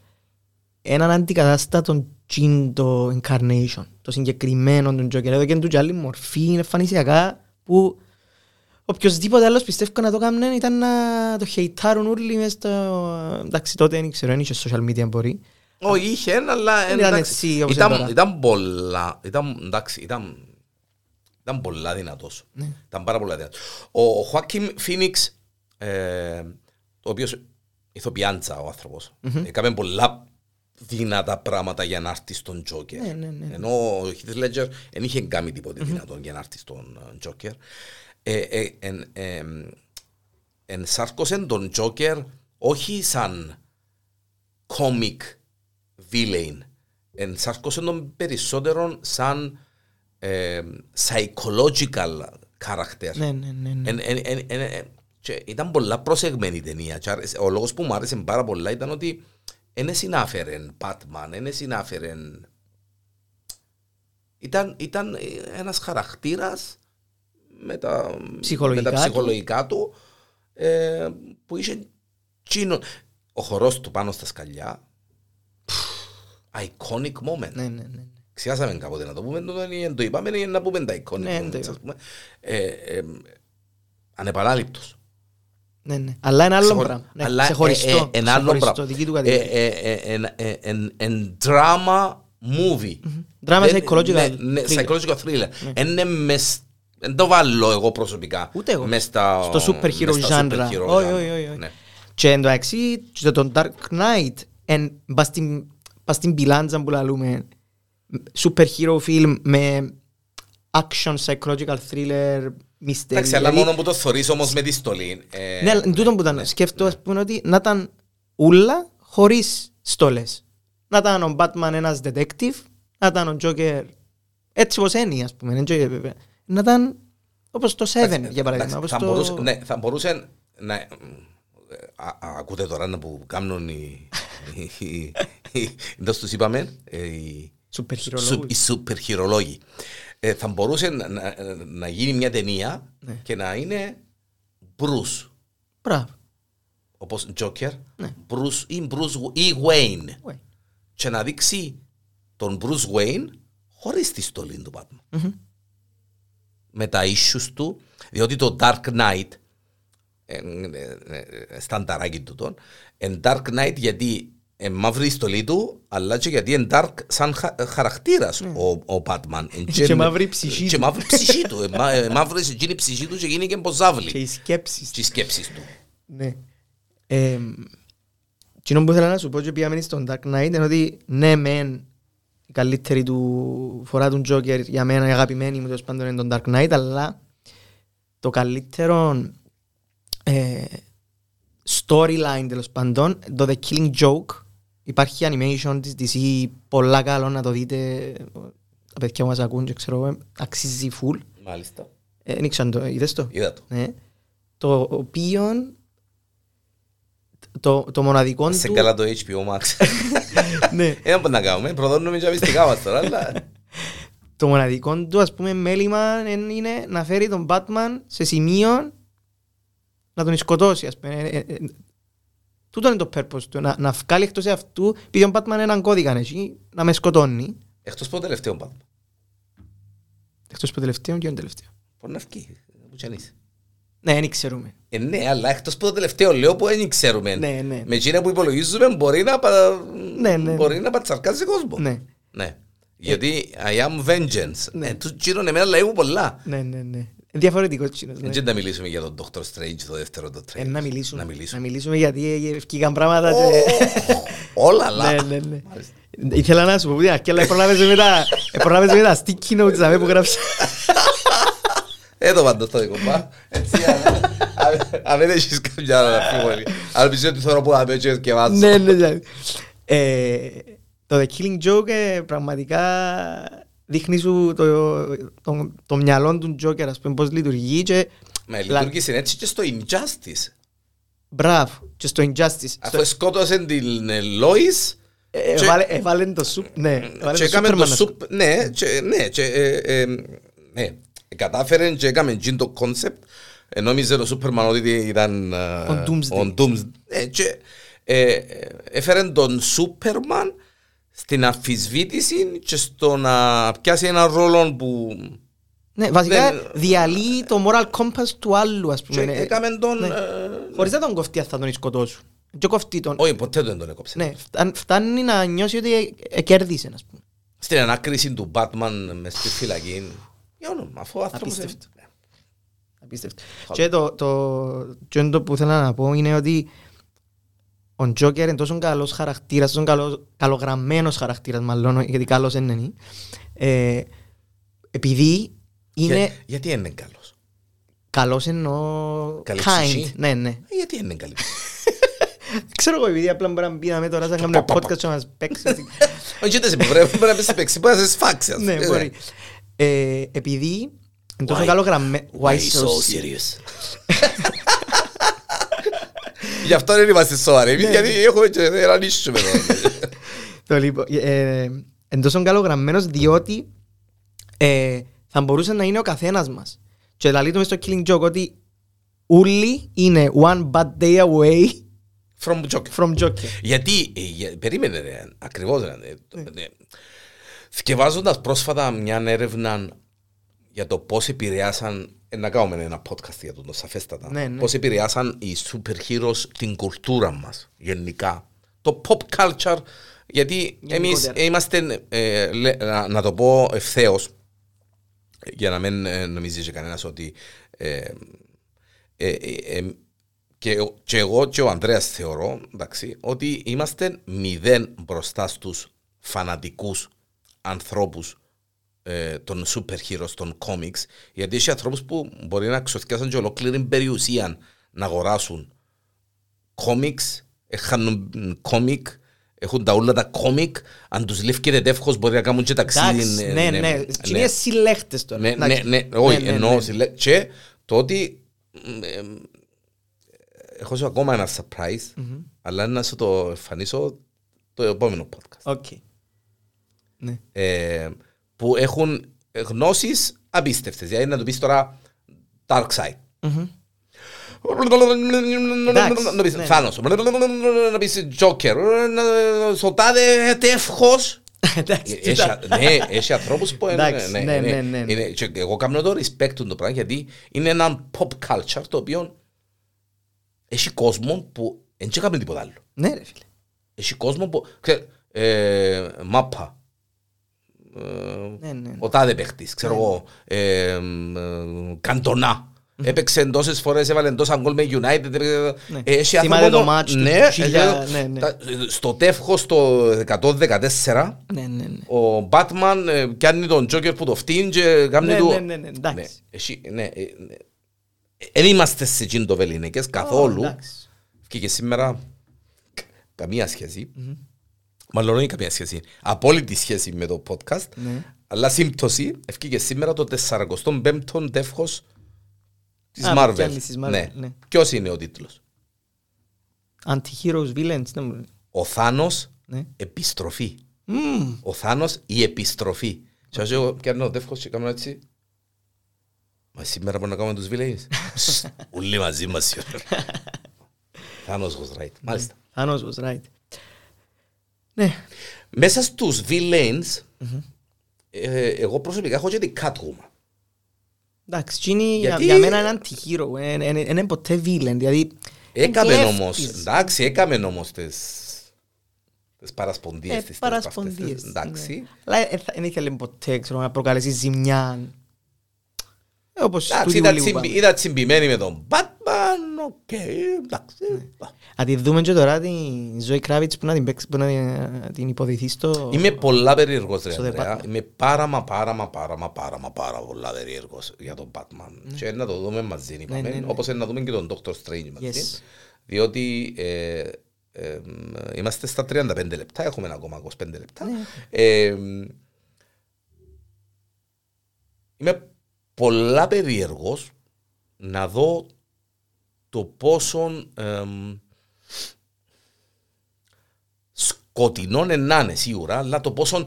έναν αντικατάστατο τζιν το incarnation, το συγκεκριμένο του Joker. Εδώ και του και άλλη μορφή, εμφανισιακά, που οποιοςδήποτε άλλος πιστεύω να το κάνουν ήταν να το χεϊτάρουν όλοι μες στο... Εντάξει, τότε δεν ξέρω, δεν είχε social media μπορεί. Όχι, είχε, αλλά Δεν ήταν εντάξει, έτσι όπως είναι ήταν, τώρα. ήταν πολλά, ήταν, εντάξει, ήταν, ήταν πολλά δυνατός. Ναι. Ήταν πάρα πολλά δυνατός. Ο Χουάκιμ Φίνιξ, ε, ο οποίος ηθοποιάντσα ο άνθρωπος, έκαμε πολλά δυνατά πράγματα για να έρθει στον Τζόκερ. Ναι, ναι, ναι. Ενώ ο Heath Ledger δεν είχε κάνει τίποτε δυνατό για να έρθει στον ε, Τζόκερ. Ε, ε, εν, ε, ενσάρκωσε τον Τζόκερ όχι σαν comic villain. Ενσάρκωσε τον περισσότερο σαν ε, psychological character. Ναι, ναι, ναι. ναι. Εν- εν- εν- εν- εν- και ήταν πολλά προσεγμένη η ταινία. Και άρεσε- Ο λόγος που μου άρεσε πάρα πολλά ήταν ότι δεν συνάφερε Batman, δεν συνάφερε... Ήταν, ήταν ένας χαρακτήρας με τα Ψυχολογικά με τα του. ψυχολογικά του ε, που είχε τσίνο. Ο χορός του πάνω στα σκαλιά iconic moment. Ναι, ναι, ναι. Ξιάσαμε κάποτε να το πούμε, το, δεν το είπαμε, είναι να πούμε τα εικόνια. Ναι, Ναι, το είπαμε. πούμε. Ε, ε, ανεπανάληπτος. Ναι, ναι. Αλλά ένα άλλο Ξεχω- πράγμα. Ναι, αλλά, ξεχωριστό. ε, ε, ένα άλλο ξεχωριστό, πράγμα. δική του Ε, κατηγορία. ε, ε, εν- ε, εν- εν drama movie. Drama Δεν- psychological ναι, ναι, thriller. psychological thriller. Είναι μες- Δεν το βάλω εγώ προσωπικά. Ούτε εγώ. Μες στα- Στο super hero μες στα genre. super hero Όχι, genre. όχι, όχι, όχι. Ναι. Και εν τω εξή, και τον Dark Knight, εν, πας στην, πας στην πιλάντζα που λαλούμε, super hero film με action, psychological thriller, mystery. Εντάξει, αλλά δηλαδή- μόνο που το θωρείς όμως με τη στολή. ε, Ναι, αλλά εν τούτο που ήταν. Σκέφτομαι, ας πούμε, ότι να ήταν ούλα χωρίς στόλες. Να ήταν ο Batman ένας detective, να ήταν ο Joker έτσι όπως είναι, ας πούμε. Έτσι, βέβαια. Να ήταν όπως το Seven, Εντάξει, για παράδειγμα. εντάξει, όπως θα, το- μπορούσε, ναι, θα μπορούσε να... ε, α, α, ακούτε τώρα να που κάνουν οι... οι- οι- οι- εντός τους είπαμε, ε, οι, Super hero σου- λόγους. οι σούπερ χειρολόγοι. Ε, θα μπορούσε να, να, να γίνει μια ταινία Ναι. και να είναι Bruce, Μπράβο. όπως Joker, Ναι. Bruce ή Bruce ή Wayne Ué. και να δείξει τον Bruce Wayne χωρίς τη στολή του Batman. Μμμ. Με τα issues του, διότι το Dark Knight, ε, ε, ε, στανταράκι του τον, εν Dark Knight γιατί ε, μαύρη η στολή του, αλλά και γιατί είναι dark σαν χα, χαρακτήρας ο, ο Batman. Εν Ναι. Και μαύρη η ψυχή Και του. μαύρη η ψυχή του. Ε, μα- ε, Μαύρη εκείνη η ψυχή του και γίνει και Και μποζάβλη. οι σκέψεις. Και οι σκέψεις του. Ναι. Ε, Κοινό που ήθελα να σου πω και πήγαμε στον Dark Knight είναι ότι ναι μεν η καλύτερη του φορά του Joker για μένα η αγαπημένη μου τέλος πάντων είναι τον Dark Knight αλλά το καλύτερο ε, storyline τέλος πάντων το The Killing Joke υπάρχει animation της DC πολλά καλό να το δείτε τα παιδιά που μας ακούν και ξέρω εγώ, αξίζει full Μάλιστα. ε, δεν ήξερα αν το είδες το Είδα το. ναι. Το οποίο το, το μοναδικό Σε του... καλά το HBO Max. ναι. Δεν μπορεί να κάνουμε. Προδώνουμε και μυστικά μας τώρα, αλλά... Το μοναδικό του ας πούμε μέλημα εν- είναι να φέρει τον Batman σε σημείο να τον σκοτώσει ας πούμε. Ε, ε, ε, Τούτο είναι το purpose του, να, να βγάλει εκτός αυτού, επειδή ο Batman είναι έναν κώδικα έτσι, να με σκοτώνει. Εκτός από το τελευταίο Batman. Εκτός από το τελευταίο και το τελευταίο. Μπορεί να βγει. Που κι αν είσαι. Ναι, δεν ξέρουμε. Ε, ναι, αλλά εκτός από το τελευταίο λέω που δεν ξέρουμε. Ναι, ναι. Με εκείνα που υπολογίζουμε μπορεί να, πα... Ναι, ναι. μπορεί να πατσαρκάζει κόσμο. Ναι, Ναι. Γιατί I am vengeance. Ναι. Ε, του γύρω εμένα λέει μου πολλά. ναι, ναι. ναι. Διαφορετικός τσίνος. Ναι. Δεν να μιλήσουμε για τον Dr. Strange το δεύτερο το Ε, trailer. να μιλήσουμε. Να μιλήσουμε. Να μιλήσουμε γιατί ευκήκαν πράγματα Ω, και... Όλα αλλά. Ναι, ναι, ναι. Ήθελα να σου πω ότι αλλά προλάβες με τα, ε, προλάβες με τα sticky notes δαμε, που γράψα. Ε, το πάντο στο δικό μου. Έτσι, αν- αν- αν δεν έχεις καμιά αμφιβολία. Αλλά πιστεύω ότι θέλω που να πέτυχες και βάζω. Ναι, ναι, ναι. Ε, Το The Killing Joke ε, πραγματικά δείχνει σου το, το, το μυαλό του Joker, ας πούμε, πώς λειτουργεί και Μα λειτουργήσε έτσι και στο Injustice. Μπράβο. Και στο Injustice. Αφού σκότωσε την ε, Lois Ε, και- έβαλε- Έβαλε το Sup-. Ναι, έβαλε και το έκαμε Superman το να Sup-, ναι, και, ναι, και, ε, ε, ναι, κατάφερε και έκαμε τζιν το concept, ε, νόμιζε το Superman ότι ήταν ε, Ο Doomsday. ο Doomsday, ε, και ε, ε, έφερε τον Σούπερμαν στην αμφισβήτηση και στο να πιάσει έναν ρόλο που Ναι, βασικά Δεν- διαλύει το moral compass του άλλου, ας και πούμε. ναι. έκαμε τον... Ναι. ε, Χωρίς να τον κοφτεί αν θα τον σκοτώσουν. Και κοφτεί τον. Όχι, ποτέ δεν τον έκοψε. Ναι, φτάν- φτάνει να νιώσει ότι ε- ε, κέρδισε, ας πούμε. Στην ανάκριση του Batman μες στη φυλακή, για όνομα, αφού ο άνθρωπος... Απίστευτο. ε, Απίστευτο. Και το, το, και το που ήθελα να πω είναι ότι ο Τζόκερ είναι τόσο καλός χαρακτήρας, τόσο καλός, καλογραμμένος χαρακτήρας μάλλον, γιατί καλός δεν είναι. Ε, επειδή είναι Για- Γιατί είναι καλός; καλός εννοώ Καλή kind. ψυχή. Ναι, ναι. Ε, Γιατί είναι καλή. Ξέρω εγώ επειδή απλά μπορεί να μπει τώρα σαν να κάνουμε podcast και να μας παίξει. Όχι, δεν σε μπορεί πρέπει να πεις σε παίξει, μπορεί να σε σφάξει. ας Ναι, πούμε. μπορεί. Ε, επειδή είναι τόσο Why- καλογραμμένο. Why so serious? Γι' αυτό δεν είμαστε σοβαροί, εμείς, γιατί έχουμε και έναν ίσιο με εδώ. Το λοιπόν, ε, είναι τόσο καλογραμμένος διότι ε, θα μπορούσε να είναι ο καθένας μας. Και λέει το μες στο Killing Joke ότι όλοι είναι one bad day away From Joker. from Joker. Γιατί, ε, για- περίμενε ρε, ακριβώς ρε. ε, το- ε, Θκευάζοντας πρόσφατα μια έρευνα για το πώς επηρεάσαν, ε, να κάνουμε ένα podcast για το, το σαφέστατα, Ναι, ναι. πώς επηρεάσαν οι super heroes την κουλτούρα μας γενικά. Το pop culture, γιατί εμείς Γενικότερα. είμαστε, ε, λέ- να, να το πω ευθέως, για να μην ε, νομίζεις και κανένας ότι ε, ε, ε, ε, και, ο- και εγώ και ο Ανδρέας θεωρώ εντάξει, ότι είμαστε μηδέν μπροστά στους φανατικούς ανθρώπους ε, των super heroes, των comics γιατί έχει ανθρώπους που μπορεί να ξοθιάσουν και ολόκληρη περιουσία να αγοράσουν comics, έχανουν κόμικ, έχουν τα όλα τα κόμικ, αν τους λήφκεται τεύχος μπορεί να κάνουν και ταξίδι. Εντάξει, ναι, ναι. Τι είναι συλλέχτες τώρα. Ναι, ναι, Εντάξει. ναι, όχι, Ναι, ναι, εννοώ ναι. συλλέ- και το ότι μ, ε, μ, έχω σου ακόμα ένα surprise, αλλά να σου το εμφανίσω το επόμενο podcast. Οκ. Ναι. Ε, που έχουν γνώσεις απίστευτες. Δηλαδή να του πεις τώρα Darkseid. Μμμ. Να πεις ναι. Thanos. Να πεις Joker. να- Στο τάδε τεύχος. Εντάξει, Έχει- κοίτα. Ναι, έχει ανθρώπους που είναι- Εντάξει, ναι, ναι, ναι. είναι- και Εγώ κάνω το respect του το πράγμα γιατί είναι ένα pop culture το οποίο έχει κόσμο που δεν έκαμε τίποτα άλλο. Ναι ρε φίλε. Έχει κόσμο που, ξέρε, ε, μάπα, ε, Ναι, ναι. ο τάδε παίχτης, ξέρω εγώ, ε, ε, Καντονά. Έπαιξε τόσες φορές, έβαλε τόσα γκολ με United. έπαιξε- Ναι. Έχει Θυμάται άνθρωπο το που- μάτς του ναι, 2000, έχει- ναι, ναι. τα- Στο τεύχος το 114, Ναι, ναι, ναι. ο Batman ε, πιάνει τον Joker που το φτύνει και κάνει Ναι, του... ναι, ναι, ναι, εντάξει. Ναι, εσύ- ναι, ε, ναι. Δεν είμαστε σε εκείνο το βεληνικές καθόλου. Ω, εντάξει. Και και σήμερα καμία σχέση. Μάλλον όχι καμία σχέση. Απόλυτη σχέση με το podcast. Ναι. Αλλά σύμπτωση ευκήκε σήμερα το 45ο τεύχος της Α, Marvel. πιάνεις της Marvel, Ναι. ναι. Ποιος είναι ο τίτλος; Anti-heroes, villains. ναι, μου- Ο Θάνος Ναι. επιστροφή. Μμμ. Ο Θάνος η επιστροφή. Και ας εγώ πιάνω το τεύχος και κάνω έτσι. Μα σήμερα μπορούμε να κάνουμε τους villains. Σσ, Ούλοι μαζί μας σήμερα. Θάνος was right. Μάλιστα. Thanos was right. Ναι. Μέσα στους villains, ε, εγώ προσωπικά έχω και την Catwoman. Εντάξει, εκείνη για, Γιατί- για μένα είναι anti-hero. Είναι- Είναι είναι ποτέ villain. Δηλαδή, Έκαμε είναι όμως, κλέφτης. εντάξει, έκαμε όμως τις, τις παρασπονδίες Ε, της. τέλος πάντων, παρασπονδίες. αυτές, Εντάξει. ναι. Αλλά ε, θα- δεν ήθελε ποτέ ξέρω, να προκαλέσει ζημιά. Ε, Όπως Εντάξει, τούτοι ήταν όλοι που τσιμπη- πάμε. ήταν τσιμπημένη με τον Batman, οκ, εντάξει. Ναι. Να τη δούμε και τώρα την Zoë Kravitz που να την, παίξει- που να την- την υποδυθεί στο... Είμαι πολλά περίεργος ρε Στο Ανδρέα. Batman. Είμαι πάρα μα πάρα μα πάρα μα πάρα μα πάρα πολλά περίεργος για τον Batman. Και να το δούμε μαζί είπαμε, ναι, ναι. όπως να δούμε και τον Doctor Strange μαζί. Yes. Διότι ε, ε, είμαστε στα 35 λεπτά, έχουμε ακόμα 25 λεπτά. Ναι. Ε, είμαι πολλά περίεργος να δω το πόσο εμ, σκοτεινό είναι να είναι σίγουρα, αλλά το πόσο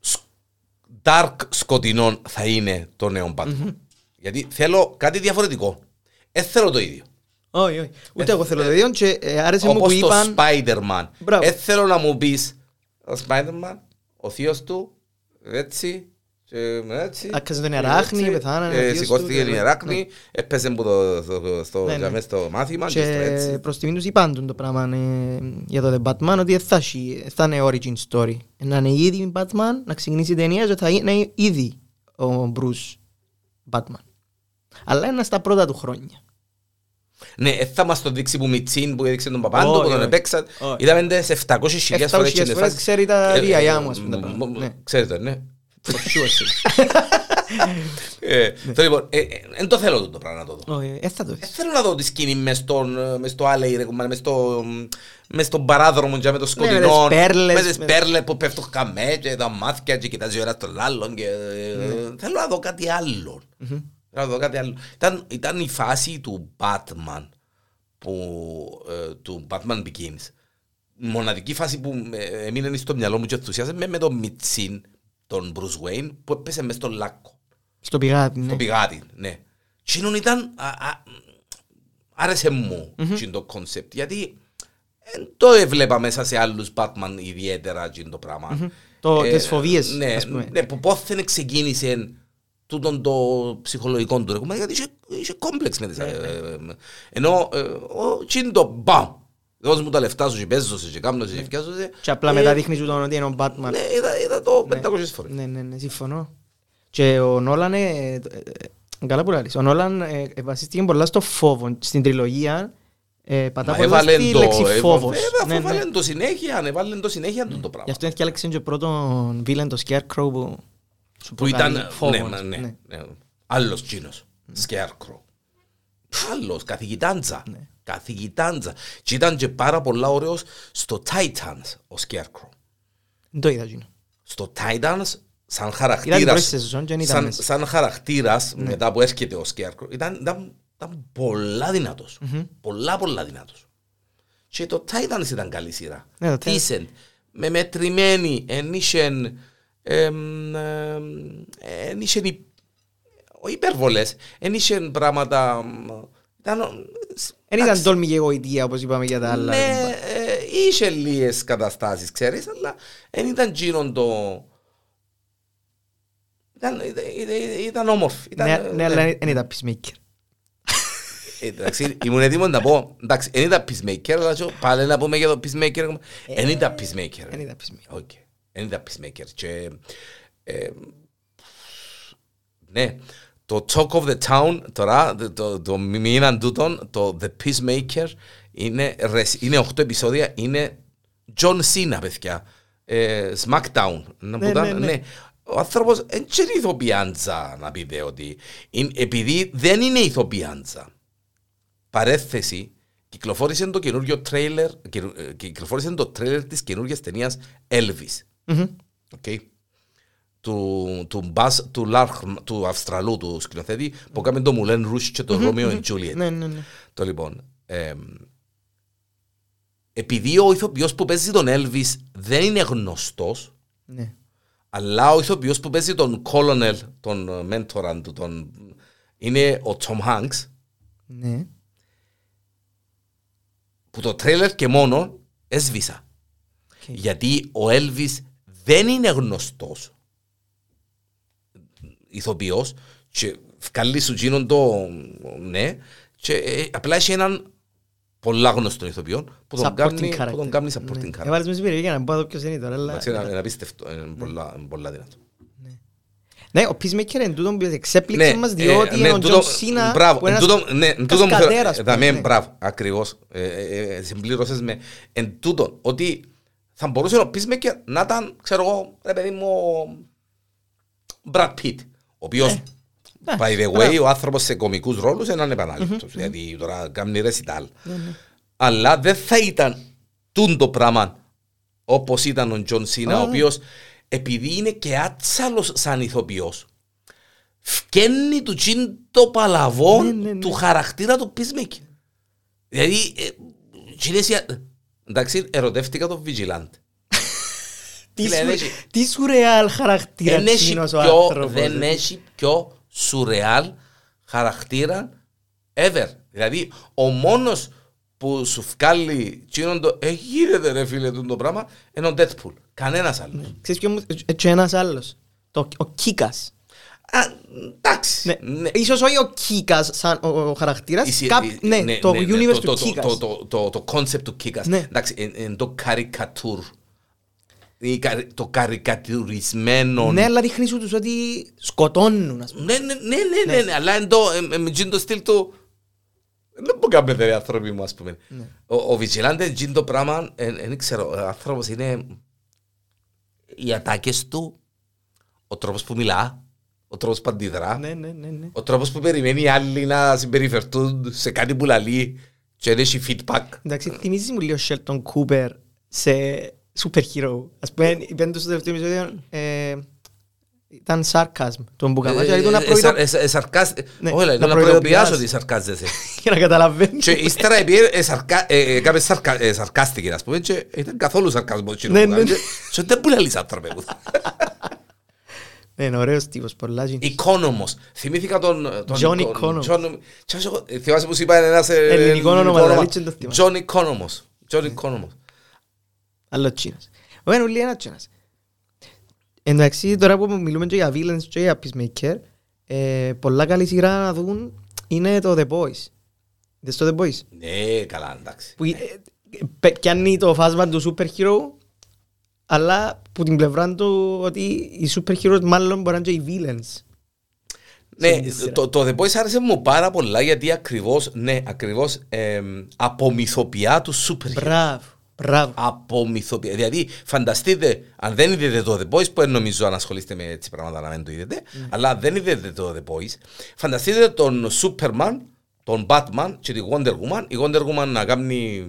σ- dark σκοτεινό θα είναι το νέο Batman. Γιατί θέλω κάτι διαφορετικό. Δεν θέλω το ίδιο. Όχι, όχι. Ούτε εγώ θέλω το ίδιο και ε, άρεσε μου που Όπως το είπαν... Spider-Man. Μπράβο. Δεν θέλω να μου πεις ο Spider-Man, ο θείος του, έτσι, και έτσι. Άκασε τον και Ιεράχνη, έτσι, πεθάνανε, ο ε, θείος Σηκώθηκε του, η ναι. Ιεράχνη, έπαιζε που το, στο, στο, Ναι, ναι. για μες στο μάθημα και στο Και έτσι. προς τιμήν τους είπαν τον το πράγμα ε, για το The Batman ότι δεν θα, έχει- θα είναι origin story. Να είναι ήδη η Batman, να ξεκινήσει η ταινία και θα είναι ήδη ο Bruce Batman. Αλλά είναι στα πρώτα του χρόνια. Ναι, ε, θα μας το δείξει που Μιτσίν που έδειξε τον παπάντου, Όχι, που τον όχι. επέξαν. Όχι. Είδαμε τες 700.000 φορές. 700.000 και είναι φορές φάση. ξέρει τα Ε, διαγιά ε, μου, ας πούμε, τα μ, πράγματα. μ, Ναι. Ξέρετε, ναι. For sure. Ε, το λοιπόν, ε, ε, εν το θέλω το πράγμα να το δω. Όχι, δεν θα το Δεν δεις. θέλω να δω τη σκηνή μες στον, ε, μες στο Alley, ρε κουμπάρε, μες στο, μες στον παράδρομο και με το Ναι, με σκοτεινό. τις πέρλες, Με τις με- πέρλες που πέφτουν χαμέ και τα μάτια και κοιτάζει ο ένας τον άλλον. και, ε, Ναι. Θέλω να δω κάτι άλλο. Θέλω να δω κάτι άλλο. Ήταν, ήταν η φάση του Batman, που, ε, του Batman Begins. Η μοναδική φάση που ε, έμεινε στο μυαλό μου και ενθουσιάσε με, με τον με τσιν, τον Bruce Wayne, που έπεσε μες στον λάκκο. Στο πηγάτι, ναι. Το πηγάτι, ναι. Τσίνον ήταν, α, α, άρεσε μου mm το concept, γιατί δεν το έβλεπα μέσα σε άλλους Batman ιδιαίτερα τσιν το πράγμα. Το- τις φοβίες, ναι, ας πούμε. Ναι, που πόθεν ξεκίνησε τούτον το ψυχολογικό του ρεκόμα, γιατί είχε, είχε κόμπλεξ με τις... Ναι, ε, ε, ενώ ε, ο τσιν το μπαμ, δώσ' μου τα λεφτά σου και παίζω σε και κάνω σε και φτιάζω σε. Και απλά Ε, μετά δείχνει σου τον ότι είναι ο Batman. Ναι, είδα, είδα το 500 φορές. Ναι, ναι, ναι, συμφωνώ. Και ο Νόλαν, ε, ε, ε, καλά που λάρεις, ο Νόλαν ε, ε, βασίστηκε πολλά στο φόβο. Στην τριλογία ε, πατά Μα πολλά έβαλε στη το- λέξη έβα- φόβος. βέβαια, Ναι, αφού ναι. έβαλε το συνέχεια, έβαλε το συνέχεια το Γι' πράγμα. αυτό έφτιαξε και πρώτον βίλεν το Scarecrow που σου Που ήταν, προκαλεί φόβο, ναι, ας μα, πούμε, ναι, ναι. ναι. Άλλος Τσίνος, Scarecrow. Άλλος, καθηγητάντζα. Ναι. Καθηγητάντζα. Και ήταν και πάρα πολλά ωραίος στο Titans ο Scarecrow. Δεν το είδα εκείνο. Στο Titans, σαν Είδα την πρώτη χαρακτήρας, σεζόν και δεν ήταν σαν, μέσα. σαν χαρακτήρας μετά που έρχεται ο Scarecrow, ήταν, ήταν, ήταν πολλά δυνατός. Πολλά πολλά δυνατός. Και το Titans ήταν καλή σειρά. Ναι, το Titans. Decent. Με μετρημένη, εν είχεν, εμ, εμ, εν είχεν υ- όχι υπερβολές, εν είχεν πράγματα... μ, Ήταν, Δεν ήταν τόλμη και εγωιτεία όπως είπαμε για τα άλλα. ναι, ε, είχε λίγες καταστάσεις, ξέρεις, αλλά δεν ήταν γίνον το... Ήταν, ήταν, ήταν, ήταν όμορφη. Ήταν, Ναι, ε, ναι, αλλά δεν ήταν peacemaker. Ε, Εντάξει, ήμουν έτοιμος να πω, εντάξει, δεν ήταν Peacemaker, αλλά και πάλι να πούμε για το Peacemaker, δεν ήταν peacemaker. Δεν ήταν peacemaker. Οκ, δεν ήταν peacemaker. Και, ε, ναι, το talk of the town τώρα, το, το, το μήνα τούτον, το The Peacemaker, είναι, ρεσ- είναι 8 επεισόδια, είναι John Cena, παιδιά. Ε, Smackdown. Να Ναι, που ήταν, ναι, ναι. ναι. Ο άνθρωπος δεν είναι ηθοποιάντζα, να πείτε ότι. Είναι, επειδή δεν είναι ηθοποιάντζα. Παρέθεση, κυκλοφόρησε το καινούριο τρέιλερ, καινου- ε, κυκλοφόρησε το τρέιλερ της καινούργιας ταινίας Elvis. Μμμ. Okay. Του, του, Buzz, του, Λάρχ, του Αυστραλού, του σκηνοθέτη, που έκανε το Moulin Rouge και το Romeo and Juliet. Ναι, ναι, ναι. Το λοιπόν, εμ, επειδή ο ηθοποιός που παίζει τον Elvis δεν είναι γνωστός, Ναι. αλλά ο ηθοποιός που παίζει τον Colonel, τον ε, μέντορα του, τον, είναι ο Tom Hanks, Ναι. που το τρέλερ και μόνο έσβησα. Οκ. Γιατί ο Elvis δεν είναι γνωστός ηθοποιός και βκάλλει σου τσείνον το ναι και ε, απλά έχει έναν πολλά γνωστό ηθοποιό που τον Supporting κάνει, που character. τον κάνει Ναι. supporting character. Έβαλες με στην περιοχή για να πω εδώ ποιος είναι τώρα, αλλά... Εντάξει, Είναι είναι απίστευτο, είναι πολλά- είναι πολλά δυνατό. Ναι, ο Peacemaker είναι τούτον που εξέπληξε μας ε, διότι ναι, είναι ο τούτο- John Cena μπράβο, που είναι εν ένας τούτο- ναι, εν τούτο μου θέλω- κασκαδέρας, ε, πούμε, δαμέ, ναι. Μπράβο, ακριβώς. Ε, ε, ε, Συμπλήρωσες με εν τούτο ότι θα μπορούσε ο Peacemaker να ήταν, ξέρω εγώ, ρε παιδί μου, ο Brad Pitt, ο οποίος, Ναι, by the way, μπράβο. ο άνθρωπος σε κομικούς ρόλους είναι ανεπανάληπτος. Δηλαδή τώρα κάνει recital. Ναι, Αλλά δεν θα ήταν τούντο πράγμα όπως ήταν ο John Cena, Α, ο ναι. οποίος επειδή είναι και άτσαλος σαν ηθοποιός, βκαίνει του τσιν το παλαβό Ναι, ναι, ναι. του χαρακτήρα του Peacemaker. Δηλαδή, ε, τσινές οι- εντάξει, ερωτεύτηκα τον Vigilante. Τι Φίλε, σου- δεν έχει- Τι σουρεάλ χαρακτήρα Δεν έχει τσίνος ο πιο- άνθρωπος. δεν έχει πιο σουρεάλ χαρακτήρα ever. Δηλαδή, ο μόνος που σου βγάλει τσίνον το «Ε, γίνεται ρε φίλε του το πράγμα» είναι ο Deadpool. Κανένας άλλος. Ξέρεις ποιο μου... ε, Και ένας άλλος. Το- Ο Κίκας. Α, εντάξει. Ναι. Ναι. Ίσως όχι ο Κίκας σαν ο, ο χαρακτήρας. Η σι- Κάπ- η- ναι, το universe το- του το- Κίκας. το- το- το- Το concept του Κίκας. Ναι. Εντάξει, είναι το καρικατούρ. Η καρι- Το καρικατουρισμένο. Ναι, αλλά δείχνει σου τους ότι σκοτώνουν, ας πούμε. Ναι, ναι, ναι, ναι, ναι, ναι, αλλά είναι το, ε, ε, με τζιν το στυλ του... Δεν μπορεί να κάνετε ρε άνθρωποι μου, ας πούμε. Ναι. Ο, ο Vigilante τζιν το πράγμα, ε, ε, δεν ξέρω, ο άνθρωπος είναι οι ατάκες του, ο τρόπος που μιλά, ο τρόπος που αντιδρά, Ναι, ναι, ναι, ναι. ο τρόπος που περιμένει οι άλλοι να συμπεριφερθούν σε κάτι που λαλεί και δεν έχει feedback. Εντάξει, θυμίζεις μου λίγο Sheldon Cooper σε super hero. Ας πούμε, είπαν του στο τελευταίο επεισόδιο, ε, ήταν sarcasm. Τον που καμά και ήταν να Ε, ε, προειδο- ε, ε, σαρκάσ- Ναι, Όχι, να να προειδοποιάς. προειδοποιάσω ότι σαρκάζεσαι. για να καταλαβαίνεις. Και ύστερα επειδή ε, σαρκα- ε, ε, κάποιος σαρκα- ε, σαρκάστηκε, ας πούμε, και ήταν καθόλου σαρκασμός. εκείνο Ναι, που ναι, κάνει. ναι. Και δεν μπορεί να λύσει άνθρωπε μου. Ναι, είναι ωραίος τύπος, πολλά γίνει. Οικόνομος. Θυμήθηκα τον... τον- John τον- Economos. John- και εγώ, ε, Θυμάσαι που σου είπα ένας ε, Ελληνικό όνομα, δηλαδή, και το θυμάμαι. John Economos. John Economos. Άλλο τσίνος. Ο ένα ούλοι ένα τσίνος. Εντάξει, τώρα που μιλούμε και για villains και για peacemaker, ε, πολλά καλή σειρά να δουν είναι το The Boys. Είδες το The Boys. Ναι, καλά, εντάξει. Που ε, ε, πε- πιάνει το φάσμα του super hero, αλλά που την πλευρά του ότι οι super heroes μάλλον μπορεί να είναι και οι villains. Ναι, τη σειρά. το, το The Boys άρεσε μου πάρα πολλά γιατί ακριβώς, ναι, ακριβώς εμ, απομυθοποιά του super hero. Μπράβο, μπράβο. απομυθοποιά. Δηλαδή, φανταστείτε, αν δεν είδατε το The Boys, που δεν νομίζω αν ασχολείστε με έτσι πράγματα να μην το είδετε, αλλά αν δεν είδατε το The Boys, φανταστείτε τον Superman, τον Batman και τη Wonder Woman, η Wonder Woman να κάνει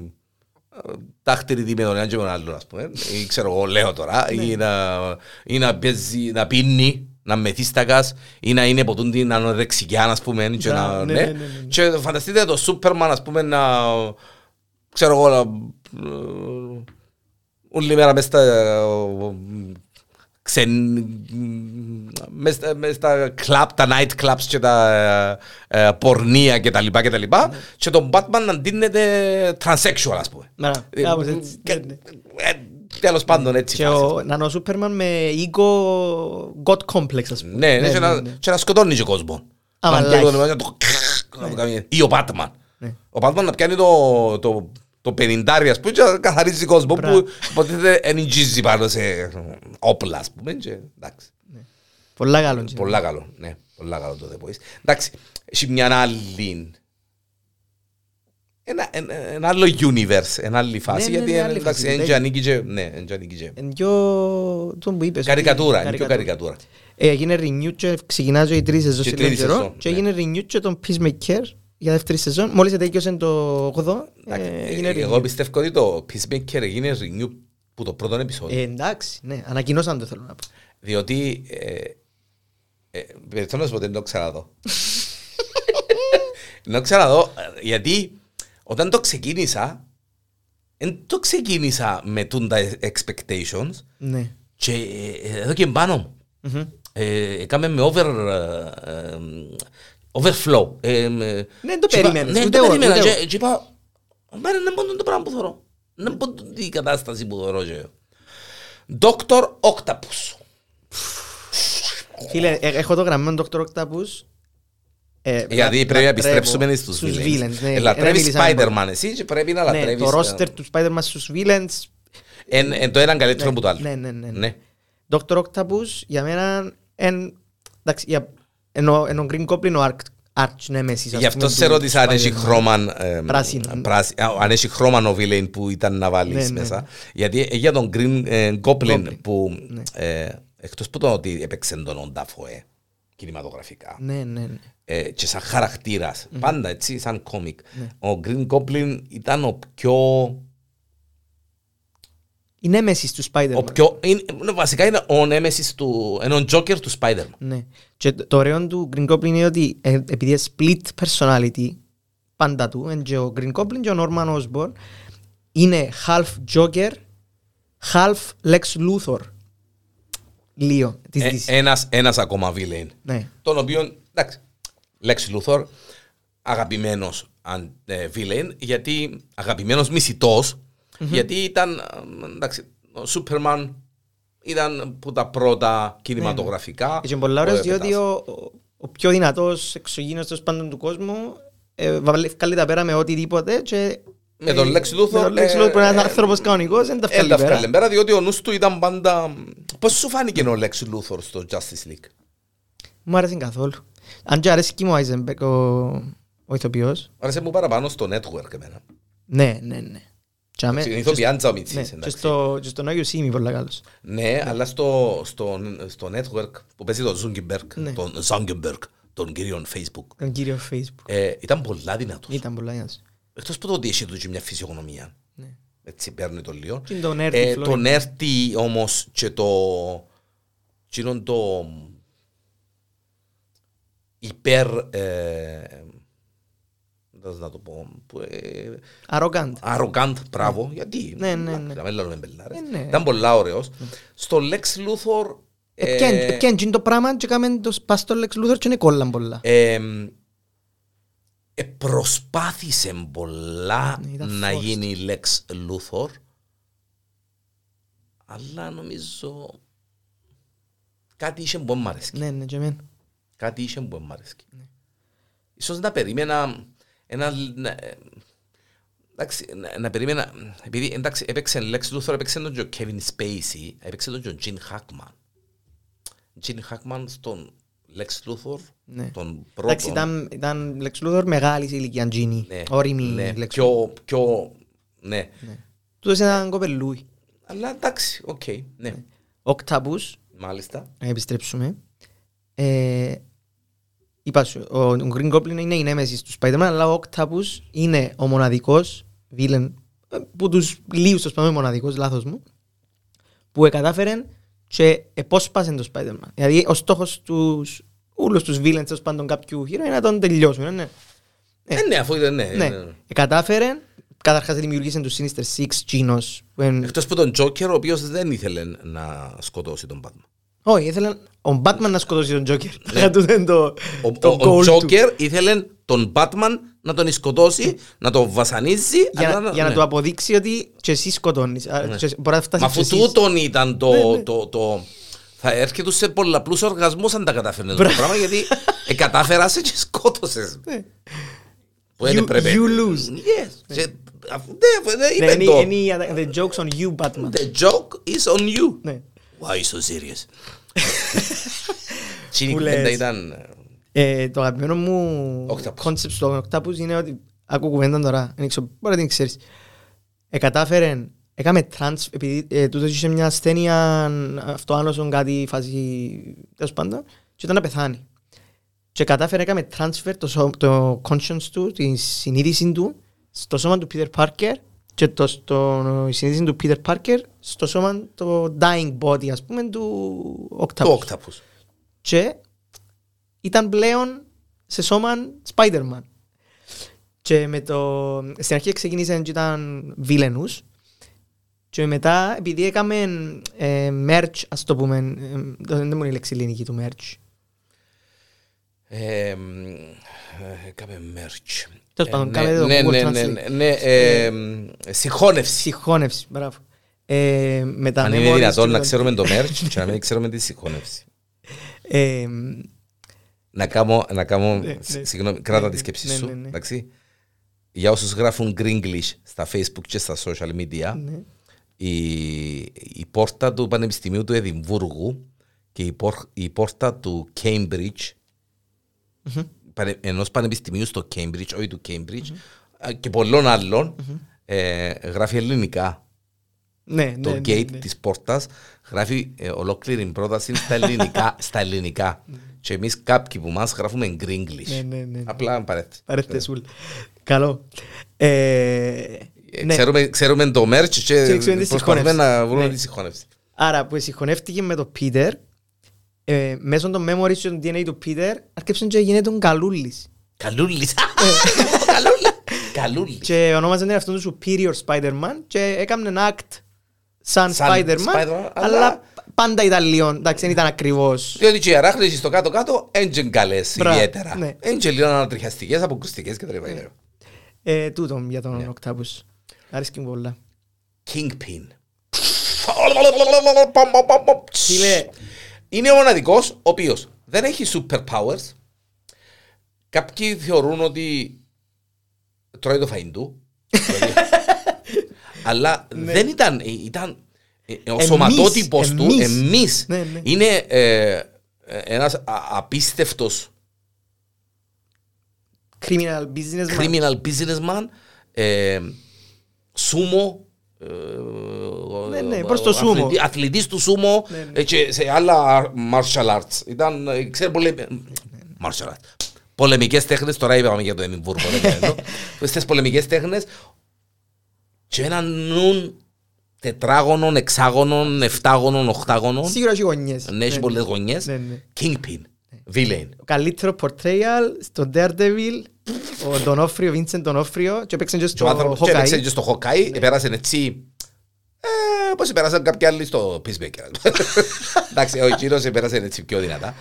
ε, τάχτηρη με τον ένα και με τον άλλο, ας πούμε, ή ξέρω εγώ, λέω τώρα, ή να, ή να, παίζει, να πίνει, να μεθύστακας ή να είναι ποτούν την ανορεξικιά, ας πούμε, και Μπράβο, να, ναι, ναι. ναι, ναι, ναι. Και φανταστείτε το Superman, ας πούμε, να, ξέρω εγώ, να, ε, όλη μέρα μες στα, ε, ξεν, μες, στα- μες στα κλαπ, τα night clubs και τα ε, ε, πορνεία και τα λοιπά και τα λοιπά και τον Batman να ντύνεται transsexual, ας πούμε. Μπράβο, Ε, κάπως έτσι, και- ναι, ναι. ε, Τέλος πάντων έτσι. Και φάση. ο Νανό Σούπερμαν με ego god complex, ας πούμε. Ναι, ναι, και να- και να σκοτώνει και κόσμος. Α, Να μαλάκι. το- να το- να το κάνει. Ή ο Batman. Ναι. Ο Batman να πιάνει το, το, το πενιντάρι, ας πούμε, και να καθαρίζει κόσμο Μπράβο. που υποτίθεται ενηγίζει πάνω σε όπλα, ας πούμε, και εντάξει. Πολλά καλό. και- Πολλά καλό, ναι, πολλά καλό το The Boys. Εντάξει, έχει μια άλλη... Ένα, ένα, ένα άλλο universe, ένα άλλη φάση, Ναι, ναι, γιατί ναι, άλλη εντάξει, φάση, δεν ναι. ανήκει και... Ναι, δεν ανήκει και... Εν πιο... τον που είπες. Καρικατούρα, ότι- είναι πιο καρικατούρα. Ε, Έγινε renew και ξεκινά και η τρίτη σεζόν Και σε τρίτη λίγο καιρό σεζόν, και ναι. έγινε renew και τον Peacemaker για δεύτερη σεζόν. Μόλις ετέκειωσε το 8 Εντάξει, ε, ε, έγινε Εγώ renew. πιστεύω ότι το Peacemaker έγινε renew που το πρώτο επεισόδιο. Ε, εντάξει, ναι, ανακοινώσαν το θέλω να πω. Διότι. Ε, ε, Περισσότερο να σου πω ότι δεν το ξαναδώ. Δεν το ξαναδώ ε, γιατί όταν το ξεκίνησα, δεν το ξεκίνησα με τούντα expectations Ναι. και ε, εδώ και πάνω μου. Μμμ. Ε, Έκαμε με over, ε, ε, overflow. Ε, με- Ναι, το και είπα- περίμενες, Ναι, ούτε το εγώ, περίμενα. ούτε Και εγώ. και είπα, «Μάρα, δεν μπορώ το πράγμα που θωρώ. Δεν μπορώ την κατάσταση που θωρώ. και». Dr. Octopus. Φίλε, ε, έχω το γραμμένο Dr. Octopus. Ε, Γιατί λα- πρέπει να λατρεύω επιστρέψουμε στους στους villains. villains, ναι. Ε, Λατρεύεις Ένα μίλησα, Spider-Man εσύ και πρέπει να Ναι, λατρεύεις... το ε, roster του Spider-Man στους villains. Εν εν το έναν καλύτερο Ναι, από το άλλο. ναι, ναι, ναι. Ναι. Dr. Octopus για μένα εν, εντάξει, για, ενώ, ενώ Green Goblin ο Arch, Arch Nemesis. ας Γι' αυτό πούμε, σε του ρώτησα αν έχει Spider-Man. χρώμα ε, Πράσινο. πράσι- α, αν έχει χρώμα ο villain που ήταν να Ναι, βάλεις ναι. μέσα. Γιατί ε, για τον Green ε, Goblin Goblin. που Ναι. ε, εκτός που το ότι έπαιξε τον Ονταφοέ κινηματογραφικά Ναι, ναι, ναι. ε, και σαν χαρακτήρας, πάντα έτσι, σαν κόμικ. Ναι. Ο Green Goblin ήταν ο πιο Η νέμεσης του Ο Spider-Man. πιο, είναι, είναι- βασικά είναι ο νέμεσης του, είναι ο Joker του Spider-Man. Ναι. Και το ωραίο του Green Goblin είναι ότι ε, επειδή είναι split personality πάντα του, είναι και ο Green Goblin και ο Norman Osborn, είναι half Joker, half Lex Luthor. Λίγο της Ε, DC. ένας, ένας ακόμα villain. Ναι. Τον οποίο, εντάξει, Lex Luthor, αγαπημένος αν- ε, villain, γιατί αγαπημένος μισητός, γιατί ήταν, ε, εντάξει, ο Σούπερμαν ήταν που τα πρώτα κινηματογραφικά. Και πολλά ωραίος που διότι έπαιζαν. ο, ο, ο πιο δυνατός εξωγήινος τέλος πάντων του κόσμου ε, βγάλει τα πέρα με οτιδήποτε και Με τον Lex Luthor, με τον Lex ε, Luthor που είναι ένας ε, άνθρωπος κανονικός δεν τα Ε, τα βγάλει πέρα. βγάλε πέρα, διότι ο νους του ήταν πάντα... Πώς σου φάνηκε ο Lex Luthor στο Justice League; Μου άρεσε καθόλου. Αν και αρέσει και μου ο Άιζενμπεκ ο, ο ηθοποιός. Άρεσε μου παραπάνω στο network εμένα. Ναι, ναι, ναι. Και αμέ- Είναι και ηθοποιάντζα ο Ναι, Μιτσής, και εντάξει. στο, και στον Άγιο Σίμι πολλά καλός. Ναι, αλλά στο, στο, στο network που παίζει τον Zuckerberg, Ναι. τον Zuckerberg, τον κύριο Facebook, Τον κύριο Facebook. ε, ήταν πολλά δυνατός. Ήταν πολλά δυνατός. Εκτός που το ότι έχει τους και μια φυσιογνωμία. Ναι. Έτσι παίρνει το λίγο. Και είναι το nerd Ε, flow. το νέρτι όμως και το... και είναι το... υπερ... Ε, πώς να το πω... Που, ε, Arrogant. arrogant, μπράβο, γιατί... Ναι, ναι, ναι. Να μην λέμε μπελάρες. Ε, ναι. Ήταν πολλά ωραίος. Στο Lex Luthor... ε, Επιέν είναι το πράγμα και έκαμε το πας στο Lex Luthor και είναι κόλλαν πολλά. ε, ε, προσπάθησε πολλά Ναι, ήταν να forced. γίνει Lex Luthor αλλά νομίζω κάτι είχε που μ' αρέσει. Ναι, ναι, και εμένα. Κάτι είχε που μ' αρέσει. Ναι. Ίσως να περίμενα ένα... να- Εντάξει, να, να περίμενα... Επειδή εντάξει, έπαιξε Lex Luthor, έπαιξε τον και ο Kevin Spacey, έπαιξε τον και ο Gene Hackman. Gene Hackman στον Lex Luthor, Ναι. τον Εντάξει, πρώτον. ήταν, ήταν Lex Luthor μεγάλης ηλικίας, Gene. Ναι, Ώριμη ναι, Lex Luthor. πιο, πιο, ναι. Τούτος ήταν κοπελλούι. Αλλά εντάξει, οκ, ναι. Octopus, Μάλιστα. να επιστρέψουμε. Ε, είπα σου, ο, ο Green Goblin είναι η νέμεση του Spider-Man, αλλά ο Octopus είναι ο μοναδικός villain, ε, που τους λίγους τους πάμε μοναδικός, λάθος μου, που κατάφερε και επόσπασε το Spider-Man. Δηλαδή ο στόχος τους, όλους τους villains τέλος πάντων κάποιου χείρου είναι να τον τελειώσουν. Ναι, ναι. Ε, ναι, αφού ήταν, ναι. ναι. ναι. Ε, κατάφερε, καταρχάς δημιουργήσε τους Sinister Six Genos, που είναι Εκτός που τον Joker, ο οποίος δεν ήθελε να σκοτώσει τον Batman. Όχι, ήθελε ο Batman να σκοτώσει τον Joker. Για τούτο είναι το, Ο, το ο, ο goal του. Joker ήθελε τον Batman να τον σκοτώσει, να τον βασανίζει. Για, αλλά να- για να ναι. του αποδείξει ότι και εσύ σκοτώνεις. Α, και Μπορεί να φτάσεις Μα και αφού εσείς. τούτον ήταν το, Ναι, ναι. το, το, Θα έρχεται σε πολλαπλούς οργασμούς αν τα καταφέρνες το πράγμα, γιατί ε, κατάφερασαι και σκότωσες. Ναι. Που δεν You- έπρεπε. you lose. Yes. Και αφού- Ναι, ναι, Ναι, είπε είναι- το. είναι η- the jokes on you, Batman. The joke is on you. Ναι. Why so serious? Τι Που κουβέντα λες. ήταν... Ε, το αγαπημένο μου Octopus. concept στο Octopus είναι ότι άκου κουβέντα τώρα, δεν ξέρω, μπορεί να την ξέρεις. Ε, κατάφερε, έκαμε trans, επειδή ε, τούτος είχε μια ασθένεια αυτοάνωσον κάτι φάση τέλος πάντων και ήταν να πεθάνει. Και κατάφερε έκαμε transfer το, σω- το conscience του, τη συνείδηση του στο σώμα του Peter Parker και το, στο, η συνείδηση του Peter Parker στο σώμα το dying body ας πούμε του Octopus Το Octopus. και ήταν πλέον σε σώμα Spider-Man. Και με το... Στην αρχή ξεκίνησε και ήταν βίλενους και μετά επειδή έκαμε ε, merch ας το πούμε, ε, δεν μου είναι η λέξη ελληνική του merch. Ε, μ, ε, Έκαμε merch. Τέλος Ε, πάντων, ναι, κάμε το ναι, Google ναι, ναι, Translate. ναι, ναι, ε, μ, Συγχώνευση. Συγχώνευση, μπράβο. Ε, με τα Αν είναι memories δυνατόν και να το- ξέρουμε το merch και να μην ξέρουμε τη συγχώνευση. Ε, Να κάνω, να κάνω, Ναι, σ- ναι. συγγνώμη, κράτα Ναι, τη ναι, σκέψη ναι, σου, ναι, ναι. εντάξει. Για όσους γράφουν Gringlish στα Facebook και στα social media, ναι. η, η πόρτα του Πανεπιστημίου του Εδιμβούργου και η, πόρ- η πόρτα του Cambridge, πανε, ενός πανεπιστημίου στο Cambridge, όχι του Cambridge, α, και πολλών άλλων, ε, γράφει ελληνικά. Ναι, Το ναι, ναι, gate ναι. της πόρτας γράφει ε, ολόκληρη πρόταση στα ελληνικά. στα ελληνικά. και εμείς κάποιοι που μας γράφουμε Gringlish. Ναι, ναι, ναι. Απλά παρέθεση. Παρέθεσούλ. Καλό. Ε, Ε, Ναι. Ξέρουμε, ξέρουμε το merch και, Και ξέρουμε τη προσπαθούμε συγχώνευση. να βρούμε Ναι. τη συγχώνευση. Άρα που συγχωνεύτηκε με τον Πίτερ, ε, μέσω των memories και των DNA του Πίτερ, άρχισε και γίνεται τον Καλούλης. Καλούλης. Ε. Καλούλης. Καλούλης. Και ονόμαζαν τον εαυτόν του Superior Spider-Man και έκαμε ένα act σαν, Σαν Spider-Man, Spider-Man, αλλά... αλλά- πάντα ήταν λίγο, εντάξει, δεν ήταν ακριβώς. Διότι και οι αράχνες στο κάτω-κάτω έντζεν καλές Μπράβο, ιδιαίτερα. ναι. Έντζεν λίγο ανατριχιαστικές, αποκρουστικές κτλ. Ε, τούτον για Ναι. τον Octopus. Άρεσκε μου πολλά. Kingpin. Φίλε, Είναι ο μοναδικός ο οποίος δεν έχει superpowers. Κάποιοι θεωρούν ότι τρώει το φαΐν του. Αλλά δεν ήταν, ήταν ε, ο Ναι. Εμείς, σωματότυπος του, εμείς. εμείς, Ναι, ναι. είναι ε, ε, ένας α- απίστευτος criminal businessman. criminal businessman, ε, σούμο, ε, Ναι, ναι, ε, προς το ο σούμο. αθλητή- Αθλητής του σούμο Ναι, ναι. ε, και σε άλλα martial arts. Ήταν, ε, ξέρω, πολε... martial arts. Πολεμικές τέχνες, τώρα είπαμε για το Εμιμβούργο. δεν ξέρω. Στις πολεμικές τέχνες και έναν νουν τετράγωνων, εξάγωνων, εφτάγωνων, οχτάγωνων. Σίγουρα έχει γωνιές. Ναι, έχει πολλές γωνιές. Ναι, ναι. Kingpin, villain. Ο καλύτερο portrayal στο Daredevil, ο Ντονόφριο, Vincent Ντονόφριο και έπαιξε και Και ο στο άνθρωπος και έπαιξε Hawkeye. και στο Hawkeye, πέρασε έτσι ε, όπως πέρασαν κάποιοι άλλοι στο Peacemaker. Εντάξει, ο Κύρος πέρασε έτσι πιο δυνατά.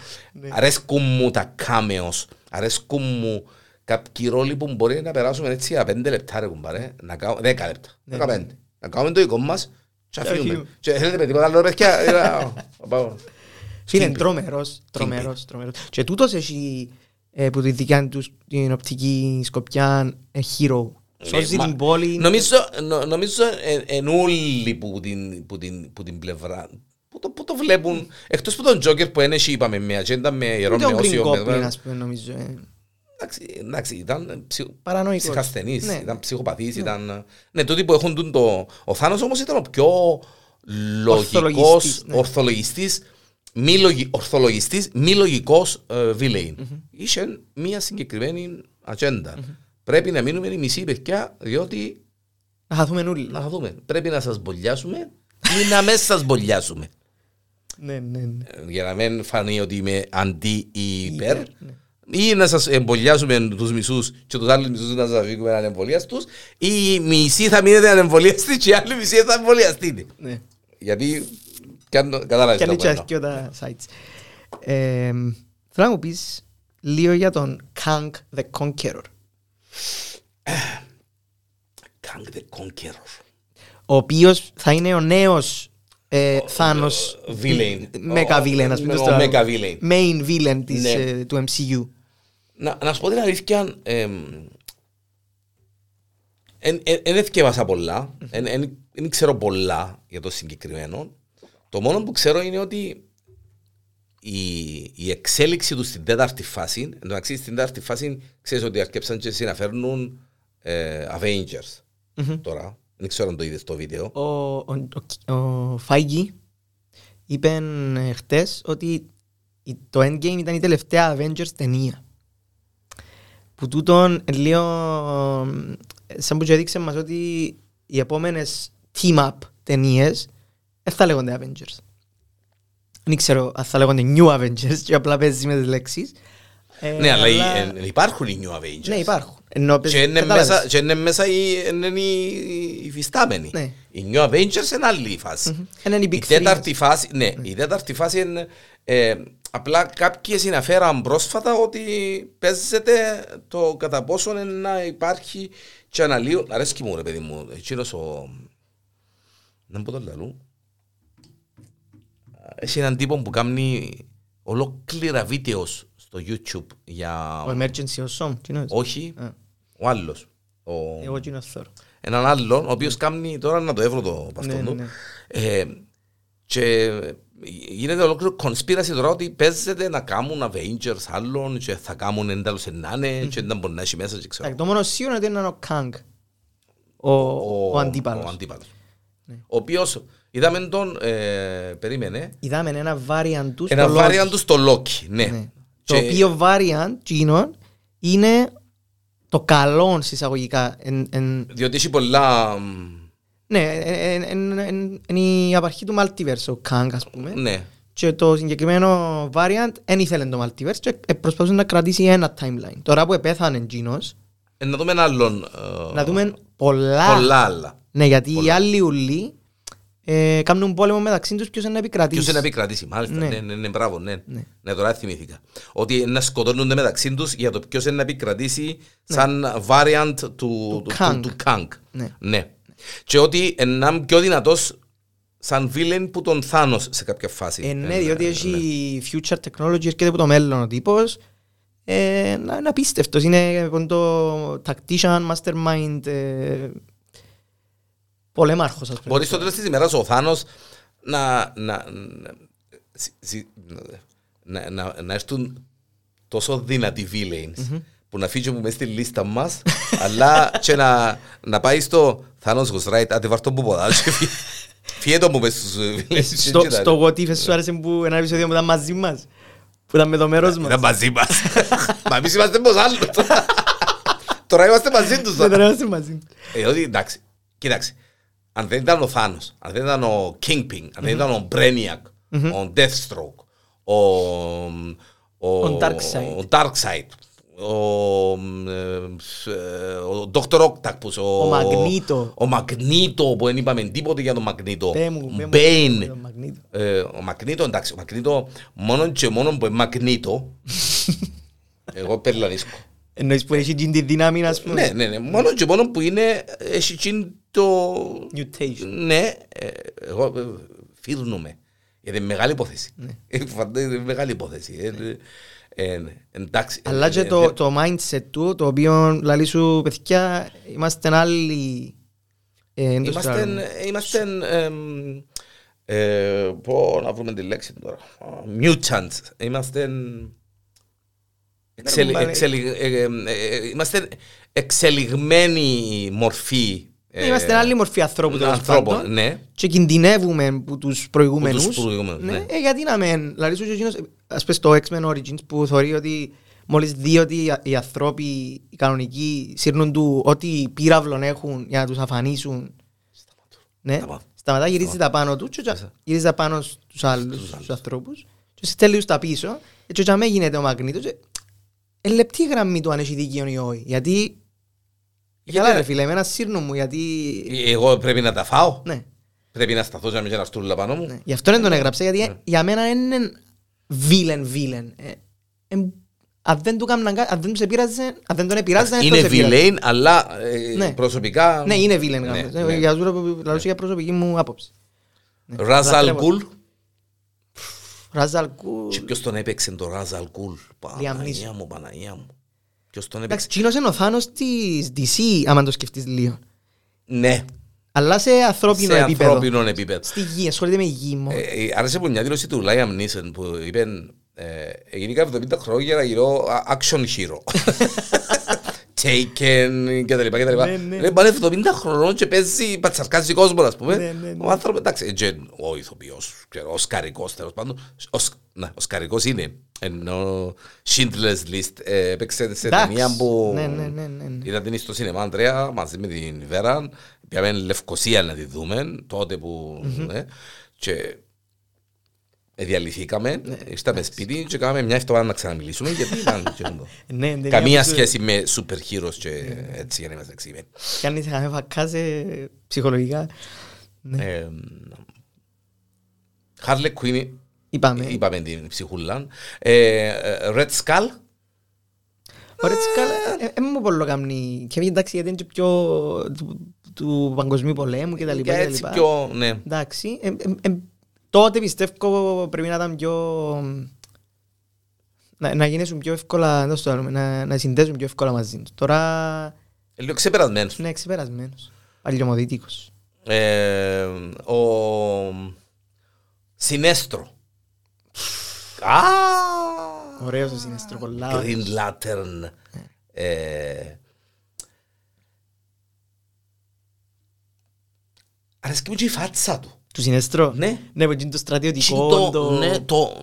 Αρέσκουν μου τα cameos, αρέσκουν μου κάποιοι ρόλοι που μπορεί να περάσουμε έτσι για πέντε λεπτά ρε κουμπάρε, να κάνουμε, δέκα λεπτά, δεκαπέντε. Να κάνουμε το δικό μας και αφήνουμε. αφήνουμε. Και θέλετε με τίποτα άλλο ρε παιδιά, ε, πάω. Φίλε, Kingpin. τρομερός, τρομερός, τρομερός. Και τούτος έχει ε, που τη δικιά τους την οπτική σκοπιά ε, hero. Σώζει Μα- την πόλη. Νομίζω, νο- νομίζω εν, εν όλοι που την, που την, που την πλευρά που το, που το βλέπουν, εκτός που τον Τζόκερ που ένεχε είπαμε με ατζέντα με ιερό Ούτε ο με Green όσιο με- Goblin, ας πούμε, νομίζω. ε. Εντάξει, εντάξει, ήταν ψυχ... Παρανοϊκός. ψυχασθενής, Ναι. ήταν ψυχοπαθής, ήταν... Ναι, τούτοι που έχουν τον το... Ο Θάνος όμως ήταν ο πιο λογικός, Ορθολογιστής, ναι. ορθολογιστής, μη λογι... ορθολογιστής, μη λογικός ε, villain. Είχε μία συγκεκριμένη ατζέντα. Πρέπει να μείνουμε οι μισοί παιδιά, διότι Να χαθούμε όλοι. να δούμε. Πρέπει να σας μπολιάσουμε ή να μην σας μπολιάσουμε. Ναι, ναι, ναι. Ε, Για να μην φανεί ότι είμαι αντί ή υπέρ. Υπέρ, ναι. Ή να σας εμπολιάσουμε τους μισούς και τους άλλους μισούς να σας αφήκουμε ανεμβολιαστούς ή οι μισοί θα μείνετε ανεμβολιαστοί και οι άλλοι μισοί θα εμβολιαστείτε. Ναι. Γιατί κάνω- κατάλαβες Και το αν που εννοώ. έτσι και τα sites. Ε, Θέλω να μου πεις λίγο για τον Kang the Conqueror. Kang the Conqueror. ο οποίος θα είναι ο νέος ε, Θάνος villain. Mecha Ο- villain ας πούμε ο στο- mecha villain. main villain της, Ναι. ε, του MCU Να, να σου πω την αλήθεια, δεν εθιέβασα πολλά, δεν ξέρω πολλά για το συγκεκριμένο. Το μόνο που ξέρω είναι ότι η, η εξέλιξη τους στην τέταρτη φάση, εν τω μεταξύ στην τέταρτη φάση ξέρεις ότι αρκέψαν και συναφέρνουν ε, Avengers τώρα. Δεν ξέρω αν το είδες το βίντεο. ο, ο, ο, ο Φάιγγι είπε ε, χτες ότι η- το Endgame ήταν η τελευταία Avengers ταινία που τούτον ε, λίγο ε, σαν που και έδειξε μας ότι οι επόμενες team-up ταινίες δεν θα λέγονται Avengers δεν ξέρω αν θα λέγονται New Avengers και απλά παίζεις με τις λέξεις Ε, Ναι, αλλά οι- ε, υπάρχουν οι New Avengers. Ναι, υπάρχουν. Ενώ παίζει- Και είναι κατάλαβες. μέσα, και είναι μέσα οι, είναι οι, οι φυστάμενοι. Ναι. Οι New Avengers είναι άλλη φάση. Είναι οι Η Big Three. τέταρτη φάση, ναι, η τέταρτη φάση είναι ε, απλά κάποιοι συναφέραν πρόσφατα ότι παίζεται το κατά πόσο είναι να υπάρχει και αναλύω. Αρέσκει μου ρε παιδί μου, εκείνος ο... Δεν πω το λαλού. Έχει έναν τύπο που κάνει ολόκληρα βίντεος στο YouTube για... Ο Emergency ο Som, τι είναι. Όχι, Α. ο άλλος. Ο... Εγώ τι είναι θέλω. Έναν άλλον, ο οποίος κάνει τώρα να το έβρω το Ναι, παυτόν του. ναι. Ε, και γίνεται ολόκληρο conspiracy τώρα ότι παίζεται να κάνουν Avengers άλλων και θα κάνουν εντάλλως ενάνε και δεν μπορεί να έχει μέσα και ξέρω. Εντάξει, Το μόνο σίγουρο είναι ότι είναι ο Kang. Ο, ο, αντίπαλος. Ο αντίπαλος. Ο οποίος είδαμε τον, ε, περίμενε, Είδαμε ένα variant του ένα στο Loki. variant του στο Loki. Ναι. Ναι. Το οποίο variant, εκείνο, είναι Και- ο, ο Φάιγγι είπε το καλό συσσαγωγικά. εν- εν- Διότι έχει πολλά... μ, Ναι, εν- εν- εν- είναι η απαρχή του multiverse, ο Kang ας πούμε. Ναι. Και το συγκεκριμένο variant δεν ήθελε το multiverse και ε, προσπαθούσε να κρατήσει ένα timeline. Τώρα που επέθανε εκείνος, Ε, να δούμε ένα άλλον... ε, να δούμε πολλά. Πολλά άλλα. Ναι, γιατί οι άλλοι ουλοί ε, κάνουν πόλεμο μεταξύ τους ποιος είναι να επικρατήσει. Ποιος είναι να επικρατήσει, μάλιστα. Ναι. Ναι, ναι, ναι, μπράβο, ναι. Ναι. Ναι, τώρα θυμήθηκα. Ότι να σκοτώνονται μεταξύ τους για το ποιος είναι να επικρατήσει σαν variant του, του, του, Kang. του Kang. Ναι. Ναι. Και ότι είναι ένα πιο δυνατός σαν villain που τον Θάνος σε κάποια φάση. Ε, ναι, Ε, διότι ναι. έχει future technology, έρχεται από το μέλλον ο τύπος. Ε, να- είναι απίστευτος. Είναι λοιπόν, το tactician, mastermind, ε, πολέμαρχος ας πούμε. Μπορείς στο τέλος της ημέρας ο Θάνος να, να, να, σι- σι- να, να, να έρθουν τόσο δυνατοί villains που να φύγουν μέσα στη λίστα μας αλλά και να, να πάει στο Θάνος was right, άντε βάρ' τον που ποδάς και φύγε- φύγε τον που μες στους villains. στο, Και στο What If σου άρεσε που ένα επεισόδιο που ήταν μαζί μας. Που ήταν με το μέρος μας. Ήταν μαζί μας. Μα εμείς είμαστε πως άλλους. Τώρα είμαστε μαζί τους. Ναι, τώρα είμαστε μαζί. Ε, ότι εντάξει, κοίταξε. Αν δεν ήταν ο Θάνος, αν δεν ήταν ο Kingpin, αν δεν ήταν ο Brainiac, ο Deathstroke, ο, ο, Ο Darkseid. ο Darkseid, ο, ε, ε, ο Dr. Octopus, ο, Ο Magneto. ο Magneto που δεν είπαμε τίποτε για τον Magneto, Πέ μου, πέ μου, Bane, το Magneto. ε, ο Magneto, εντάξει, ο Magneto μόνο και μόνο που είναι Magneto, εγώ περλανίσκω. Εννοείς που έχει την τη δύναμη, ας πούμε. Ναι, ναι, ναι. Μόνο και μόνο που είναι, έχει εκείνη το... Mutation. Ναι, ε, εγώ ε, φύρνουμε. Γιατί είναι μεγάλη υπόθεση. Ε, φαντάζομαι, Είναι μεγάλη υπόθεση. Ε, ε, ε, εντάξει. Αλλά και Ε, το, ε, το mindset του, το οποίο λαλεί σου, παιδιά, είμαστε άλλοι. Ε, εν το Είμαστε, σειράρουμε. είμαστε εμ, ε, πω να βρούμε τη λέξη τώρα. Mutants. Είμαστε εξελι, πούμε, εξελι, ε, ε, ε, είμαστε εξελιγμένη μορφή ε, Είμαστε άλλη μορφή ανθρώπου τέλος ανθρώπων, πάντων. ναι. Και κινδυνεύουμε από τους προηγούμενους. Που τους προηγούμενους, ναι. Ε, γιατί να μεν, δηλαδή σου και εκείνος, ας πες το X-Men Origins που θεωρεί ότι μόλις δει ότι οι- οι άνθρωποι, οι κανονικοί, σύρνουν του ό,τι πύραυλον έχουν για να τους αφανίσουν. Ναι, Σταμάτω. σταματά, γυρίζει τα πάνω του και γυρίζει τα πάνω στους άλλους, στους ανθρώπους και στέλνει τους τα πίσω και έτσι αμέ γίνεται ο μαγνήτος και είναι λεπτή η γραμμή του αν έχει δίκιο ή όχι. Γιατί, Γιατί- καλά ρε φίλε, εμένα σύρνουν μου γιατί, Εγώ πρέπει να τα φάω. ναι. Πρέπει να σταθώ για να μην ένα στούλα πάνω μου. Ναι. Γι' αυτό δεν τον έγραψα, γιατί για μένα είναι βίλεν βίλεν. Ε, ε, αν δεν του κάμναν κάτι, αν δεν τους επήραζε, αν δεν τον επηράζε, δεν Είναι τον επήραζε. βιλέιν, αλλά ε, Ναι. προσωπικά. Ναι, είναι βίλεν. Ναι, γάμος. ναι. Ε, Για σου λαλούσα για προσωπική μου άποψη. Ναι. Ράζαλ Λατρεύω. Γκουλ. Ράζαλ Κουλ. Και ποιος τον έπαιξε το Ράζαλ Γκουλ. Liam Παναγία μου, Παναγία μου. Ποιος τον Εντάξει, έπαιξε. κοινός είναι ο Θάνος της DC, άμα το σκεφτείς λίγο. Ναι, Αλλά σε ανθρώπινο σε επίπεδο. ανθρώπινο επίπεδο. Στη γη, ασχολείται με γη μόνο. Ε, ε, Άρεσε μου μια δήλωση του Λάιαμ Νίσεν που είπε ε, Γίνηκα 70 χρόνια για να γίνω α, action hero. Taken και τα λοιπά και τα λοιπά. Ναι, ναι. Λέει, πάνε 70 χρονών και παίζει πατσαρκάζει κόσμο, ας πούμε. Ναι, ναι, ναι. Ο άνθρωπος, εντάξει, ε, και ο ηθοποιός, ξέρω, ο σκαρικός τέλος πάντων. Ο, σκ- ναι, ο σκαρικός είναι. Ενώ Schindler's List ε, έπαιξε σε Εντάξει. ταινία που Ναι, ναι, ναι, ναι, ναι. είδα την στο σινεμά Αντρέα μαζί με την Βέρα. Πήγαμε Λευκοσία να τη δούμε τότε που... ναι, και διαλυθήκαμε, ήρθαμε σπίτι και κάναμε μια εβδομάδα να ξαναμιλήσουμε γιατί ήταν και αυτό. Ναι, ναι, Καμία ναι, σχέση με super heroes και έτσι για να είμαστε εξηγημένοι. Κάνει σε καμία φακάζε ψυχολογικά. Ναι. Ε, Harley Quinn, Είπαμε. είπαμε την ψυχούλα. Ε, ε, Red Skull, Ωραία, καλά, δεν μου πολύ καμνή. Και εντάξει, γιατί είναι και πιο του, του παγκοσμίου πολέμου και τα λοιπά. και και τα έτσι λοιπά. πιο, ναι. Εντάξει, ε, ε, ε, τότε πιστεύω πρέπει να ήταν πιο... Να, να γίνεσουν πιο εύκολα, πώς το λέμε, να, να συνδέσουν πιο εύκολα μαζί τους. Τώρα Ε, Λίγο ξεπερασμένος. είναι ξεπερασμένος, παλιωμοδίτικος. Ε, ο Συνέστρο. Α! Ωραίος ο συνέστρο, πολλά ωραίος. Green Lantern. Ε, Αρέσκει μου και η φάτσα του. Του συνέστρο. Ναι. Ναι, που είναι το Και στρατιωτικό, το, το... ναι, το,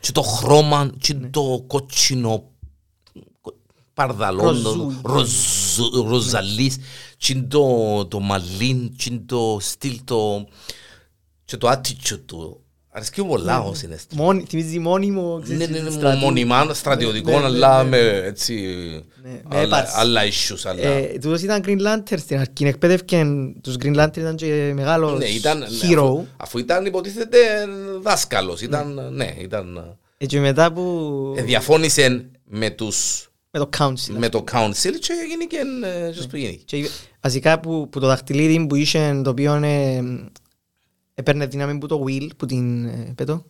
και το χρώμα, και το κότσινο. παρδαλών, το Ροζούι. ροζ- ροζαλής, και το, το μαλλίν, και το στυλ, το, και το attitude του. Αρέσκει μου πολλά ο συναίσθημα. Μόνη- Θυμίζει μόνιμο, Ναι, ξέρεις, ναι, ναι, στρατού. μονιμά στρατιωτικό, Ναι, ναι, αλλά ναι, με έτσι, Ναι, με άλλα- έπαρση. άλλα issues, άλλα... Ε, Τούτος ήταν Green Lantern στην αρχή, εκπαίδευκε τους Green Lantern ήταν και μεγάλος Ναι, ήταν, ναι, hero. αφού, αφού ήταν υποτίθεται δάσκαλος, ήταν, ναι, ήταν... Ε, Και μετά που ε, διαφώνησε με τους, με το council. με το council και γίνηκε, ε, just που γίνει. Και βασικά που, που το δαχτυλίδι που είχε το οποίο ε, έπαιρνε δύναμη που το Will που την ε, πέτω.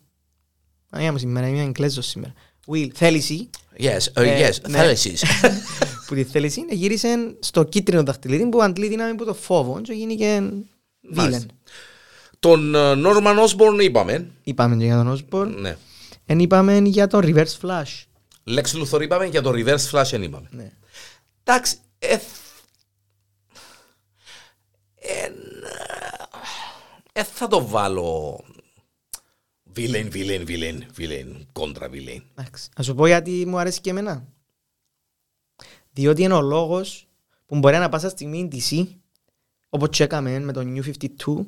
Α, είμαι σήμερα, είμαι Εγγλέζος σήμερα. Will, θέληση, Yes, uh, Ε, yes, ναι. θέλεσης. που τη θέληση ε, γύρισε στο κίτρινο δαχτυλίδι που αντλεί δύναμη που το φόβο και γίνηκε Μάλιστα. villain. Τον ε, Norman Osborn είπαμε, Είπαμε και για τον Osborn. ναι. Εν είπαμε για τον Reverse Flash. Lex Luthor είπαμε, για το Reverse Flash δεν είπαμε. Ναι. Εντάξει, ε, ε, θα το βάλω villain, villain, villain, villain, κόντρα villain. Εντάξει. Να σου πω γιατί μου αρέσει και εμένα. Διότι είναι ο λόγος που μπορεί να πάσα στιγμή η DC, όπως και έκαμε με το New 52,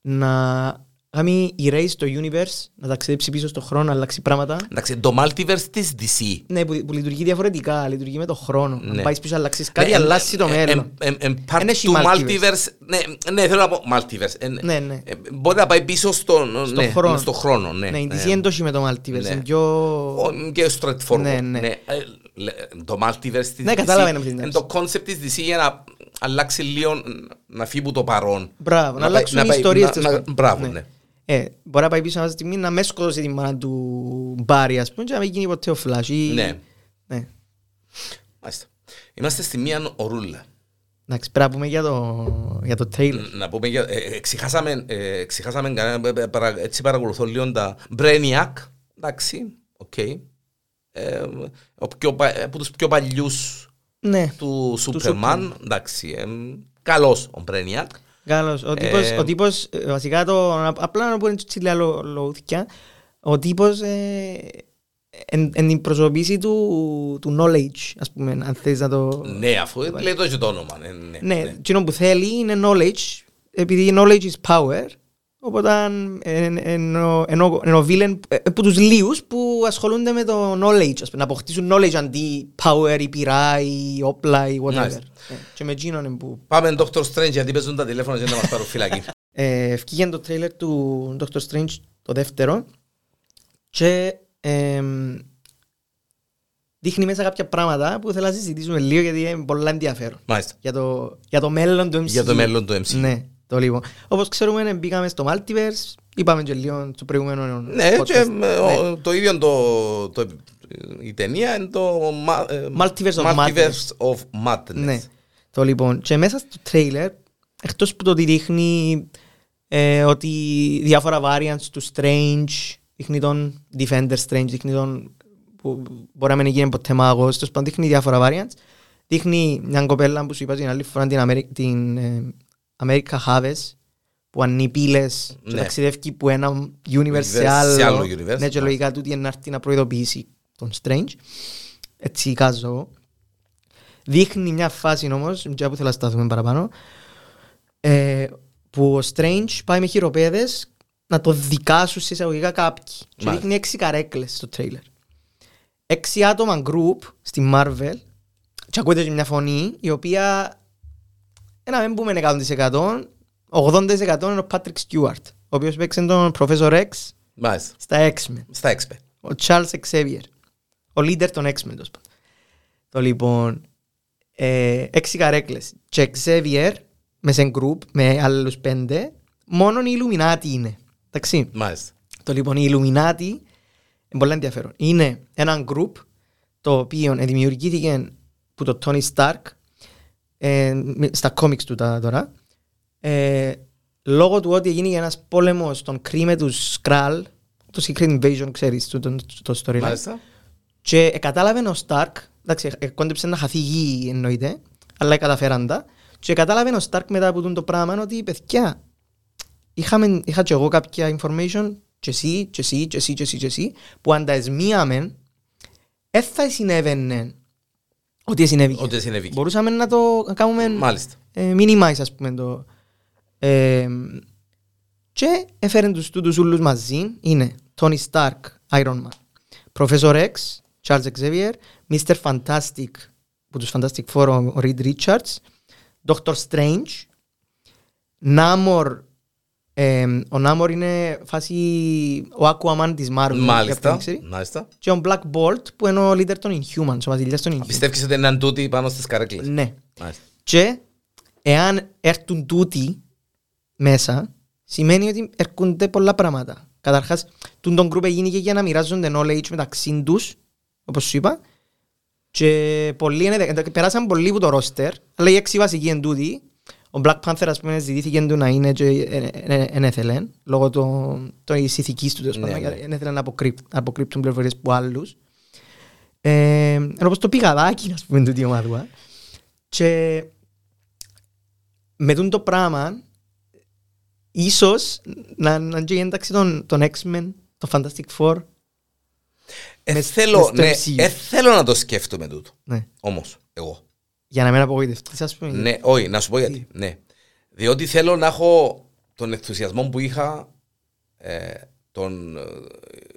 να κάνει erase το universe, να ταξιδέψει πίσω στον χρόνο, να αλλάξει πράγματα. Εντάξει, το multiverse της DC. Ναι, που, που λειτουργεί διαφορετικά, λειτουργεί με τον χρόνο. Ναι. Αν πάει πίσω, αλλάξεις κάτι, Ναι, αλλάξει το ε, μέλλον. ε, ε, ε, part Εν έχει του multiverse. multiverse. Ναι, ναι, θέλω να πω multiverse. Ε, Ναι, ναι. ε, Μπορεί να πάει πίσω στον Στο ναι, χρόνο. στο χρόνο. Ναι, Ναι, η ναι. DC δεν το έχει με το multiverse, Ναι. είναι πιο... Ο- Και straightforward. Ναι, ναι. Ε, λε- Το multiverse της Ναι, DC κατάλαβα να Είναι πεις, το concept της DC για να αλλάξει λίγο, να φύγει από το παρόν. Μπράβο, να πάει- αλλάξουν οι πάει- ιστορίες να- τέλος να- πάντων. Μπράβο, Ναι. Ναι. Ε, μπορεί να πάει πίσω μια στιγμή να μες σκοτώσει τη μάνα του Μπάρι, ας πούμε, και να μην γίνει ποτέ ο Flash. ή- Ναι. Ναι. Μάλιστα. Είμαστε στη μία ορούλα. Εντάξει, πρέπει να πούμε για το, για το trailer. Να πούμε, για- ε, ε, εξηχάσαμε, ε, εξηχάσαμε κανένα, ε, ε, παρα- έτσι παρακολουθώ λίγο τα Brainiac, εντάξει, οκ. Ε, ο πιο, πα- από τους πιο παλιούς Ναι, του Superman, εντάξει, ε, καλός ο Brainiac. Καλώς. Ο τύπος, Ε, ο τύπος ε, βασικά το, απλά να πούμε τσι άλλα λο- λοούθκια, ο τύπος ε, εν, εν η προσωποποίηση του, του knowledge, ας πούμε, αν θες να το... Ναι, αφού λέει το και το όνομα. ε, Ναι, Ναι, ναι. εκείνο που θέλει είναι knowledge, επειδή knowledge is power, οπότε ενώ ο villain από τους λίγους που ασχολούνται με το knowledge, ας πούμε, να αποκτήσουν knowledge αντί power ή πυρά ή όπλα ή whatever. Μάλιστα. Ε, Και με εκείνον είναι που... Πάμε Dr. Strange γιατί παίζουν τα τηλέφωνα και να μας πάρουν φυλακή. Ε, Ευκήγεν το τρέιλερ του Dr. Strange το δεύτερο και εμ, δείχνει μέσα κάποια πράγματα που θέλω να συζητήσουμε λίγο γιατί είναι πολλά ενδιαφέρον. Μάλιστα. για το, για το μέλλον του MCU. Για το μέλλον του MCU. Ναι, το λίγο. Όπως ξέρουμε, μπήκαμε στο Multiverse, είπαμε και λίγο στο προηγούμενο Ναι, podcast. και ε, Ναι. ο- το ίδιο το, το, η ταινία είναι το μα- ε, Multiverse of Multiverse of Madness. Ναι. Το λοιπόν, και μέσα στο trailer, εκτός που το ότι δείχνει ε, ότι διάφορα variants του Strange, δείχνει τον Defender Strange, δείχνει τον που μπορεί να μην γίνει ποτέ μάγος, τέλος πάντων δείχνει διάφορα variants. Δείχνει μια κοπέλα που σου είπα την άλλη φορά την, Αμερι... την ε, America Chavez που ανοίγει πύλες και Ναι. ταξιδεύει που ένα universe σε σε άλλο. άλλο universe, Ναι, και ναι. λογικά τούτη είναι να έρθει να προειδοποιήσει τον Strange. Έτσι εικάζω εγώ. Δείχνει μια φάση όμως, για που θέλω να σταθούμε παραπάνω, ε, που ο Strange πάει με χειροπέδες να το δικάσουν σε εισαγωγικά κάποιοι. Και Μάλιστα. δείχνει έξι καρέκλες στο τρέιλερ. Έξι άτομα group στη Marvel και ακούτε και μια φωνή η οποία ένα μην πούμε 100% 80% είναι ο Patrick Stewart ο οποίος παίξε τον Professor X Μάλιστα. στα X-Men Στα expert. ο Charles Xavier. Ο leader των X-Men. τέλος πάντων. Το λοιπόν, ε, έξι καρέκλες. Και Xavier, με σε group, με άλλους πέντε, μόνο οι Illuminati είναι. Εντάξει. Μάλιστα. Το λοιπόν, οι Illuminati, είναι πολύ ενδιαφέρον. Είναι ένα group, το οποίο δημιουργήθηκε από το Tony Stark, ε, με- στα comics του τα- τώρα, ε, λόγω του ότι έγινε ένας πόλεμος των Kree με τους Skrull, το Secret Invasion, ξέρεις, το, το, το storyline. Μάλιστα. Και ε, κατάλαβε ο Σταρκ, εντάξει, ε, κόντεψε να χαθεί γη εννοείται, αλλά καταφέραν τα. Και κατάλαβε ο Σταρκ μετά από τούτο το πράγμα ότι παιδιά, είχαμε, είχα και εγώ κάποια information, και εσύ, και εσύ, και εσύ, και εσύ, και εσύ, που αν τα εσμίαμε, δεν θα συνέβαινε Ό,τι συνέβη. Ό,τι συνέβηκε. Μπορούσαμε να το κάνουμε Μάλιστα. ε, minimize ας πούμε το. Ε, και έφερε τους τούτους ούλους μαζί. Είναι Tony Stark, Iron Man, Professor X, Charles Xavier, Mr. Fantastic, που τους Fantastic Four, ο ο Reed Richards, Doctor Strange, Namor, ε, ο Namor είναι φάση ο Aquaman της Marvel. για Μάλιστα. ποιον ξέρει. Μάλιστα. Και ο Black Bolt που είναι ο leader των Inhumans, ο βασιλιάς των Inhumans. Πιστεύεις ότι είναι τούτοι πάνω στις καρέκλες; Ναι. Μάλιστα. Και εάν έρθουν τούτοι μέσα, σημαίνει ότι έρχονται πολλά πράγματα. Καταρχάς, τούν τον γκρουπ έγινε και για να μοιράζονται knowledge μεταξύ τους, όπως σου είπα, και πολλοί είναι, εντάξει, περάσαν πολλοί που το ρόστερ, αλλά οι έξι βασικοί είναι τούτοι. Ο Black Panther, ας πούμε, ζητήθηκε του να είναι και δεν έθελε, λόγω το- της ηθικής του, τέλος Ναι, πάντων, ναι. δεν έθελε να αποκρύπ- να αποκρύπτουν πληροφορίες που άλλους. Ε, ενώ όπως το πηγαδάκι, ας πούμε, τούτη η ομάδα. Και με τούτο το πράγμα, ίσως να να είναι και η ένταξη των, των X-Men, των Fantastic Four. Ε, μες- θέλω, μες στο ναι, MCU. ε, θέλω να το σκέφτομαι τούτο. Ναι. Όμως, εγώ. Για να μην απογοητευτείς, ας πούμε. Ναι, όχι, να σου πω γιατί. Ναι. Διότι θέλω να έχω τον ενθουσιασμό που είχα, ε, τον ε,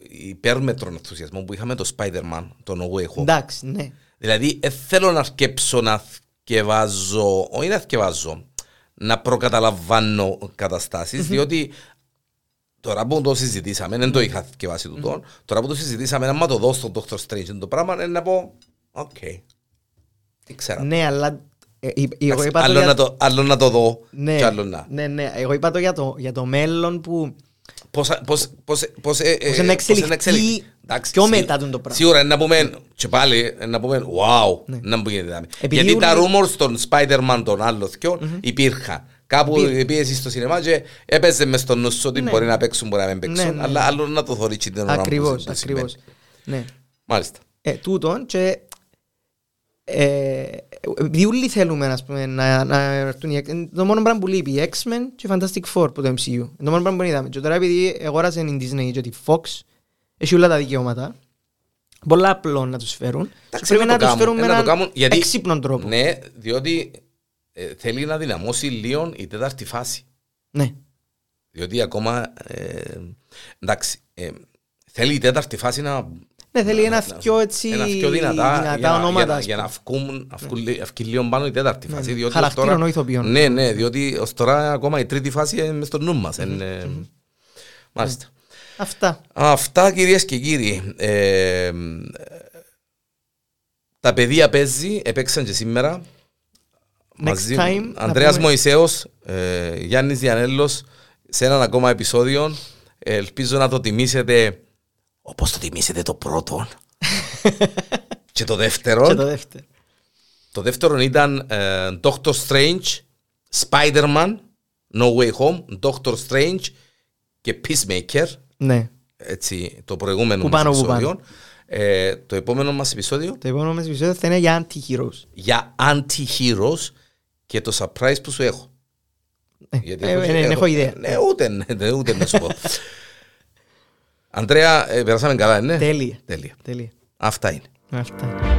υπέρμετρο ενθουσιασμό που είχα με το Spider-Man, τον No Way Home. Εντάξει, ναι. Δηλαδή, ε, θέλω να αρκέψω να θκευάζω, όχι να θκευάζω, να προκαταλαμβάνω καταστάσεις, διότι τώρα που το συζητήσαμε, δεν το είχα θκιεβάσει τούτο, τώρα που το συζητήσαμε, άμα το δω στον Dr. Strange το πράγμα, είναι να πω, οκ, τι ξέρω. Ναι, αλλά ε, ε, εγώ Εντάξει, είπα το άλλο, για- να το, άλλο να το δω Ναι, και άλλο να. ναι, ναι. Εγώ είπα το για το, για το μέλλον που Πώς, πώς, πώς, πώς, ε, ε, Πώς είναι εξελιχθεί εξελιχθεί. Εντάξει, πιο σί- μετά τον το πράγμα. Σίγουρα είναι να πούμε, και πάλι, είναι να πούμε, wow, ίνταμπου γίνεται. δαμέ. Επειδή Γιατί τα ούλοι- rumors των Spider-Man των άλλων θκιών υπήρχαν. Κάπου Υπήρχε. πήγες στο σινεμά και έπαιζε μες στο νους σου ότι Ναι. μπορεί να παίξουν, μπορεί να μην παίξουν, Ναι, ναι. αλλά άλλο να το θωρεί την ώρα που ακριβώς, που συμβαίνει. ακριβώς. Ναι. Μάλιστα. Ε, τούτον και ε, επειδή όλοι θέλουμε ας πούμε, να, να έρθουν οι X- είναι το μόνο πράγμα που λείπει οι X-Men και οι Fantastic Four που το MCU είναι το μόνο πράγμα που είδαμε. Και τώρα επειδή αγόρασε η Disney και τη Fox έχει όλα τα δικαιώματα. Πολλά απλό να τους φέρουν. Και Εντάξει, πρέπει να να το τους κάνουν, φέρουν με ε, να το έναν κάνουν, γιατί- έξυπνο τρόπο. Ναι, διότι ε, θέλει να δυναμώσει λίγο η τέταρτη φάση. ναι. Διότι ακόμα, ε, εντάξει, ε, θέλει η τέταρτη φάση να... Ναι, θέλει ένα να- θκυο έτσι ένα θκυο δυνατά, δυνατά για, να- ονόματα, για, να- ας για να αυκούν, αυκούν, λι- αυκεί λίγο πάνω η τέταρτη φάση. ναι. διότι ως Χαρακτήρων, τώρα- όχι ηθοποιών. Ναι, ναι, διότι ως τώρα ακόμα η τρίτη φάση είναι μες στο νου μας. είναι- Μάλιστα. Αυτά Αυτά κυρίες και κύριοι. Ε, τα παιδεία παίζει, έπαιξαν και σήμερα. Μαζί μου. time, να Ανδρέας πούμε- Μωυσέος, ε, Γιάννης Διανέλος, σε έναν ακόμα επεισόδιο. Ε, ελπίζω να το τιμήσετε όπως το τιμήσετε το πρώτο. και το δεύτερο. και το δεύτερο Το δεύτερο ήταν ε, Doctor Strange, Spider-Man, No Way Home, Doctor Strange και Peacemaker ναι έτσι, το προηγούμενο Που μας πάνω, που επεισόδιο. Ε, το επόμενο μας επεισόδιο; Το επόμενο μας επεισόδιο θα είναι για anti-heroes για anti-heroes και το surprise που σου έχω. Γιατί ε, ε, ναι, έχω ιδέα. Ναι, ούτε, ναι, ούτε να σου πω. Αντρέα, ε, περάσαμε καλά, ναι. τέλεια Τέλεια. τέλεια Αυτά είναι. αυτά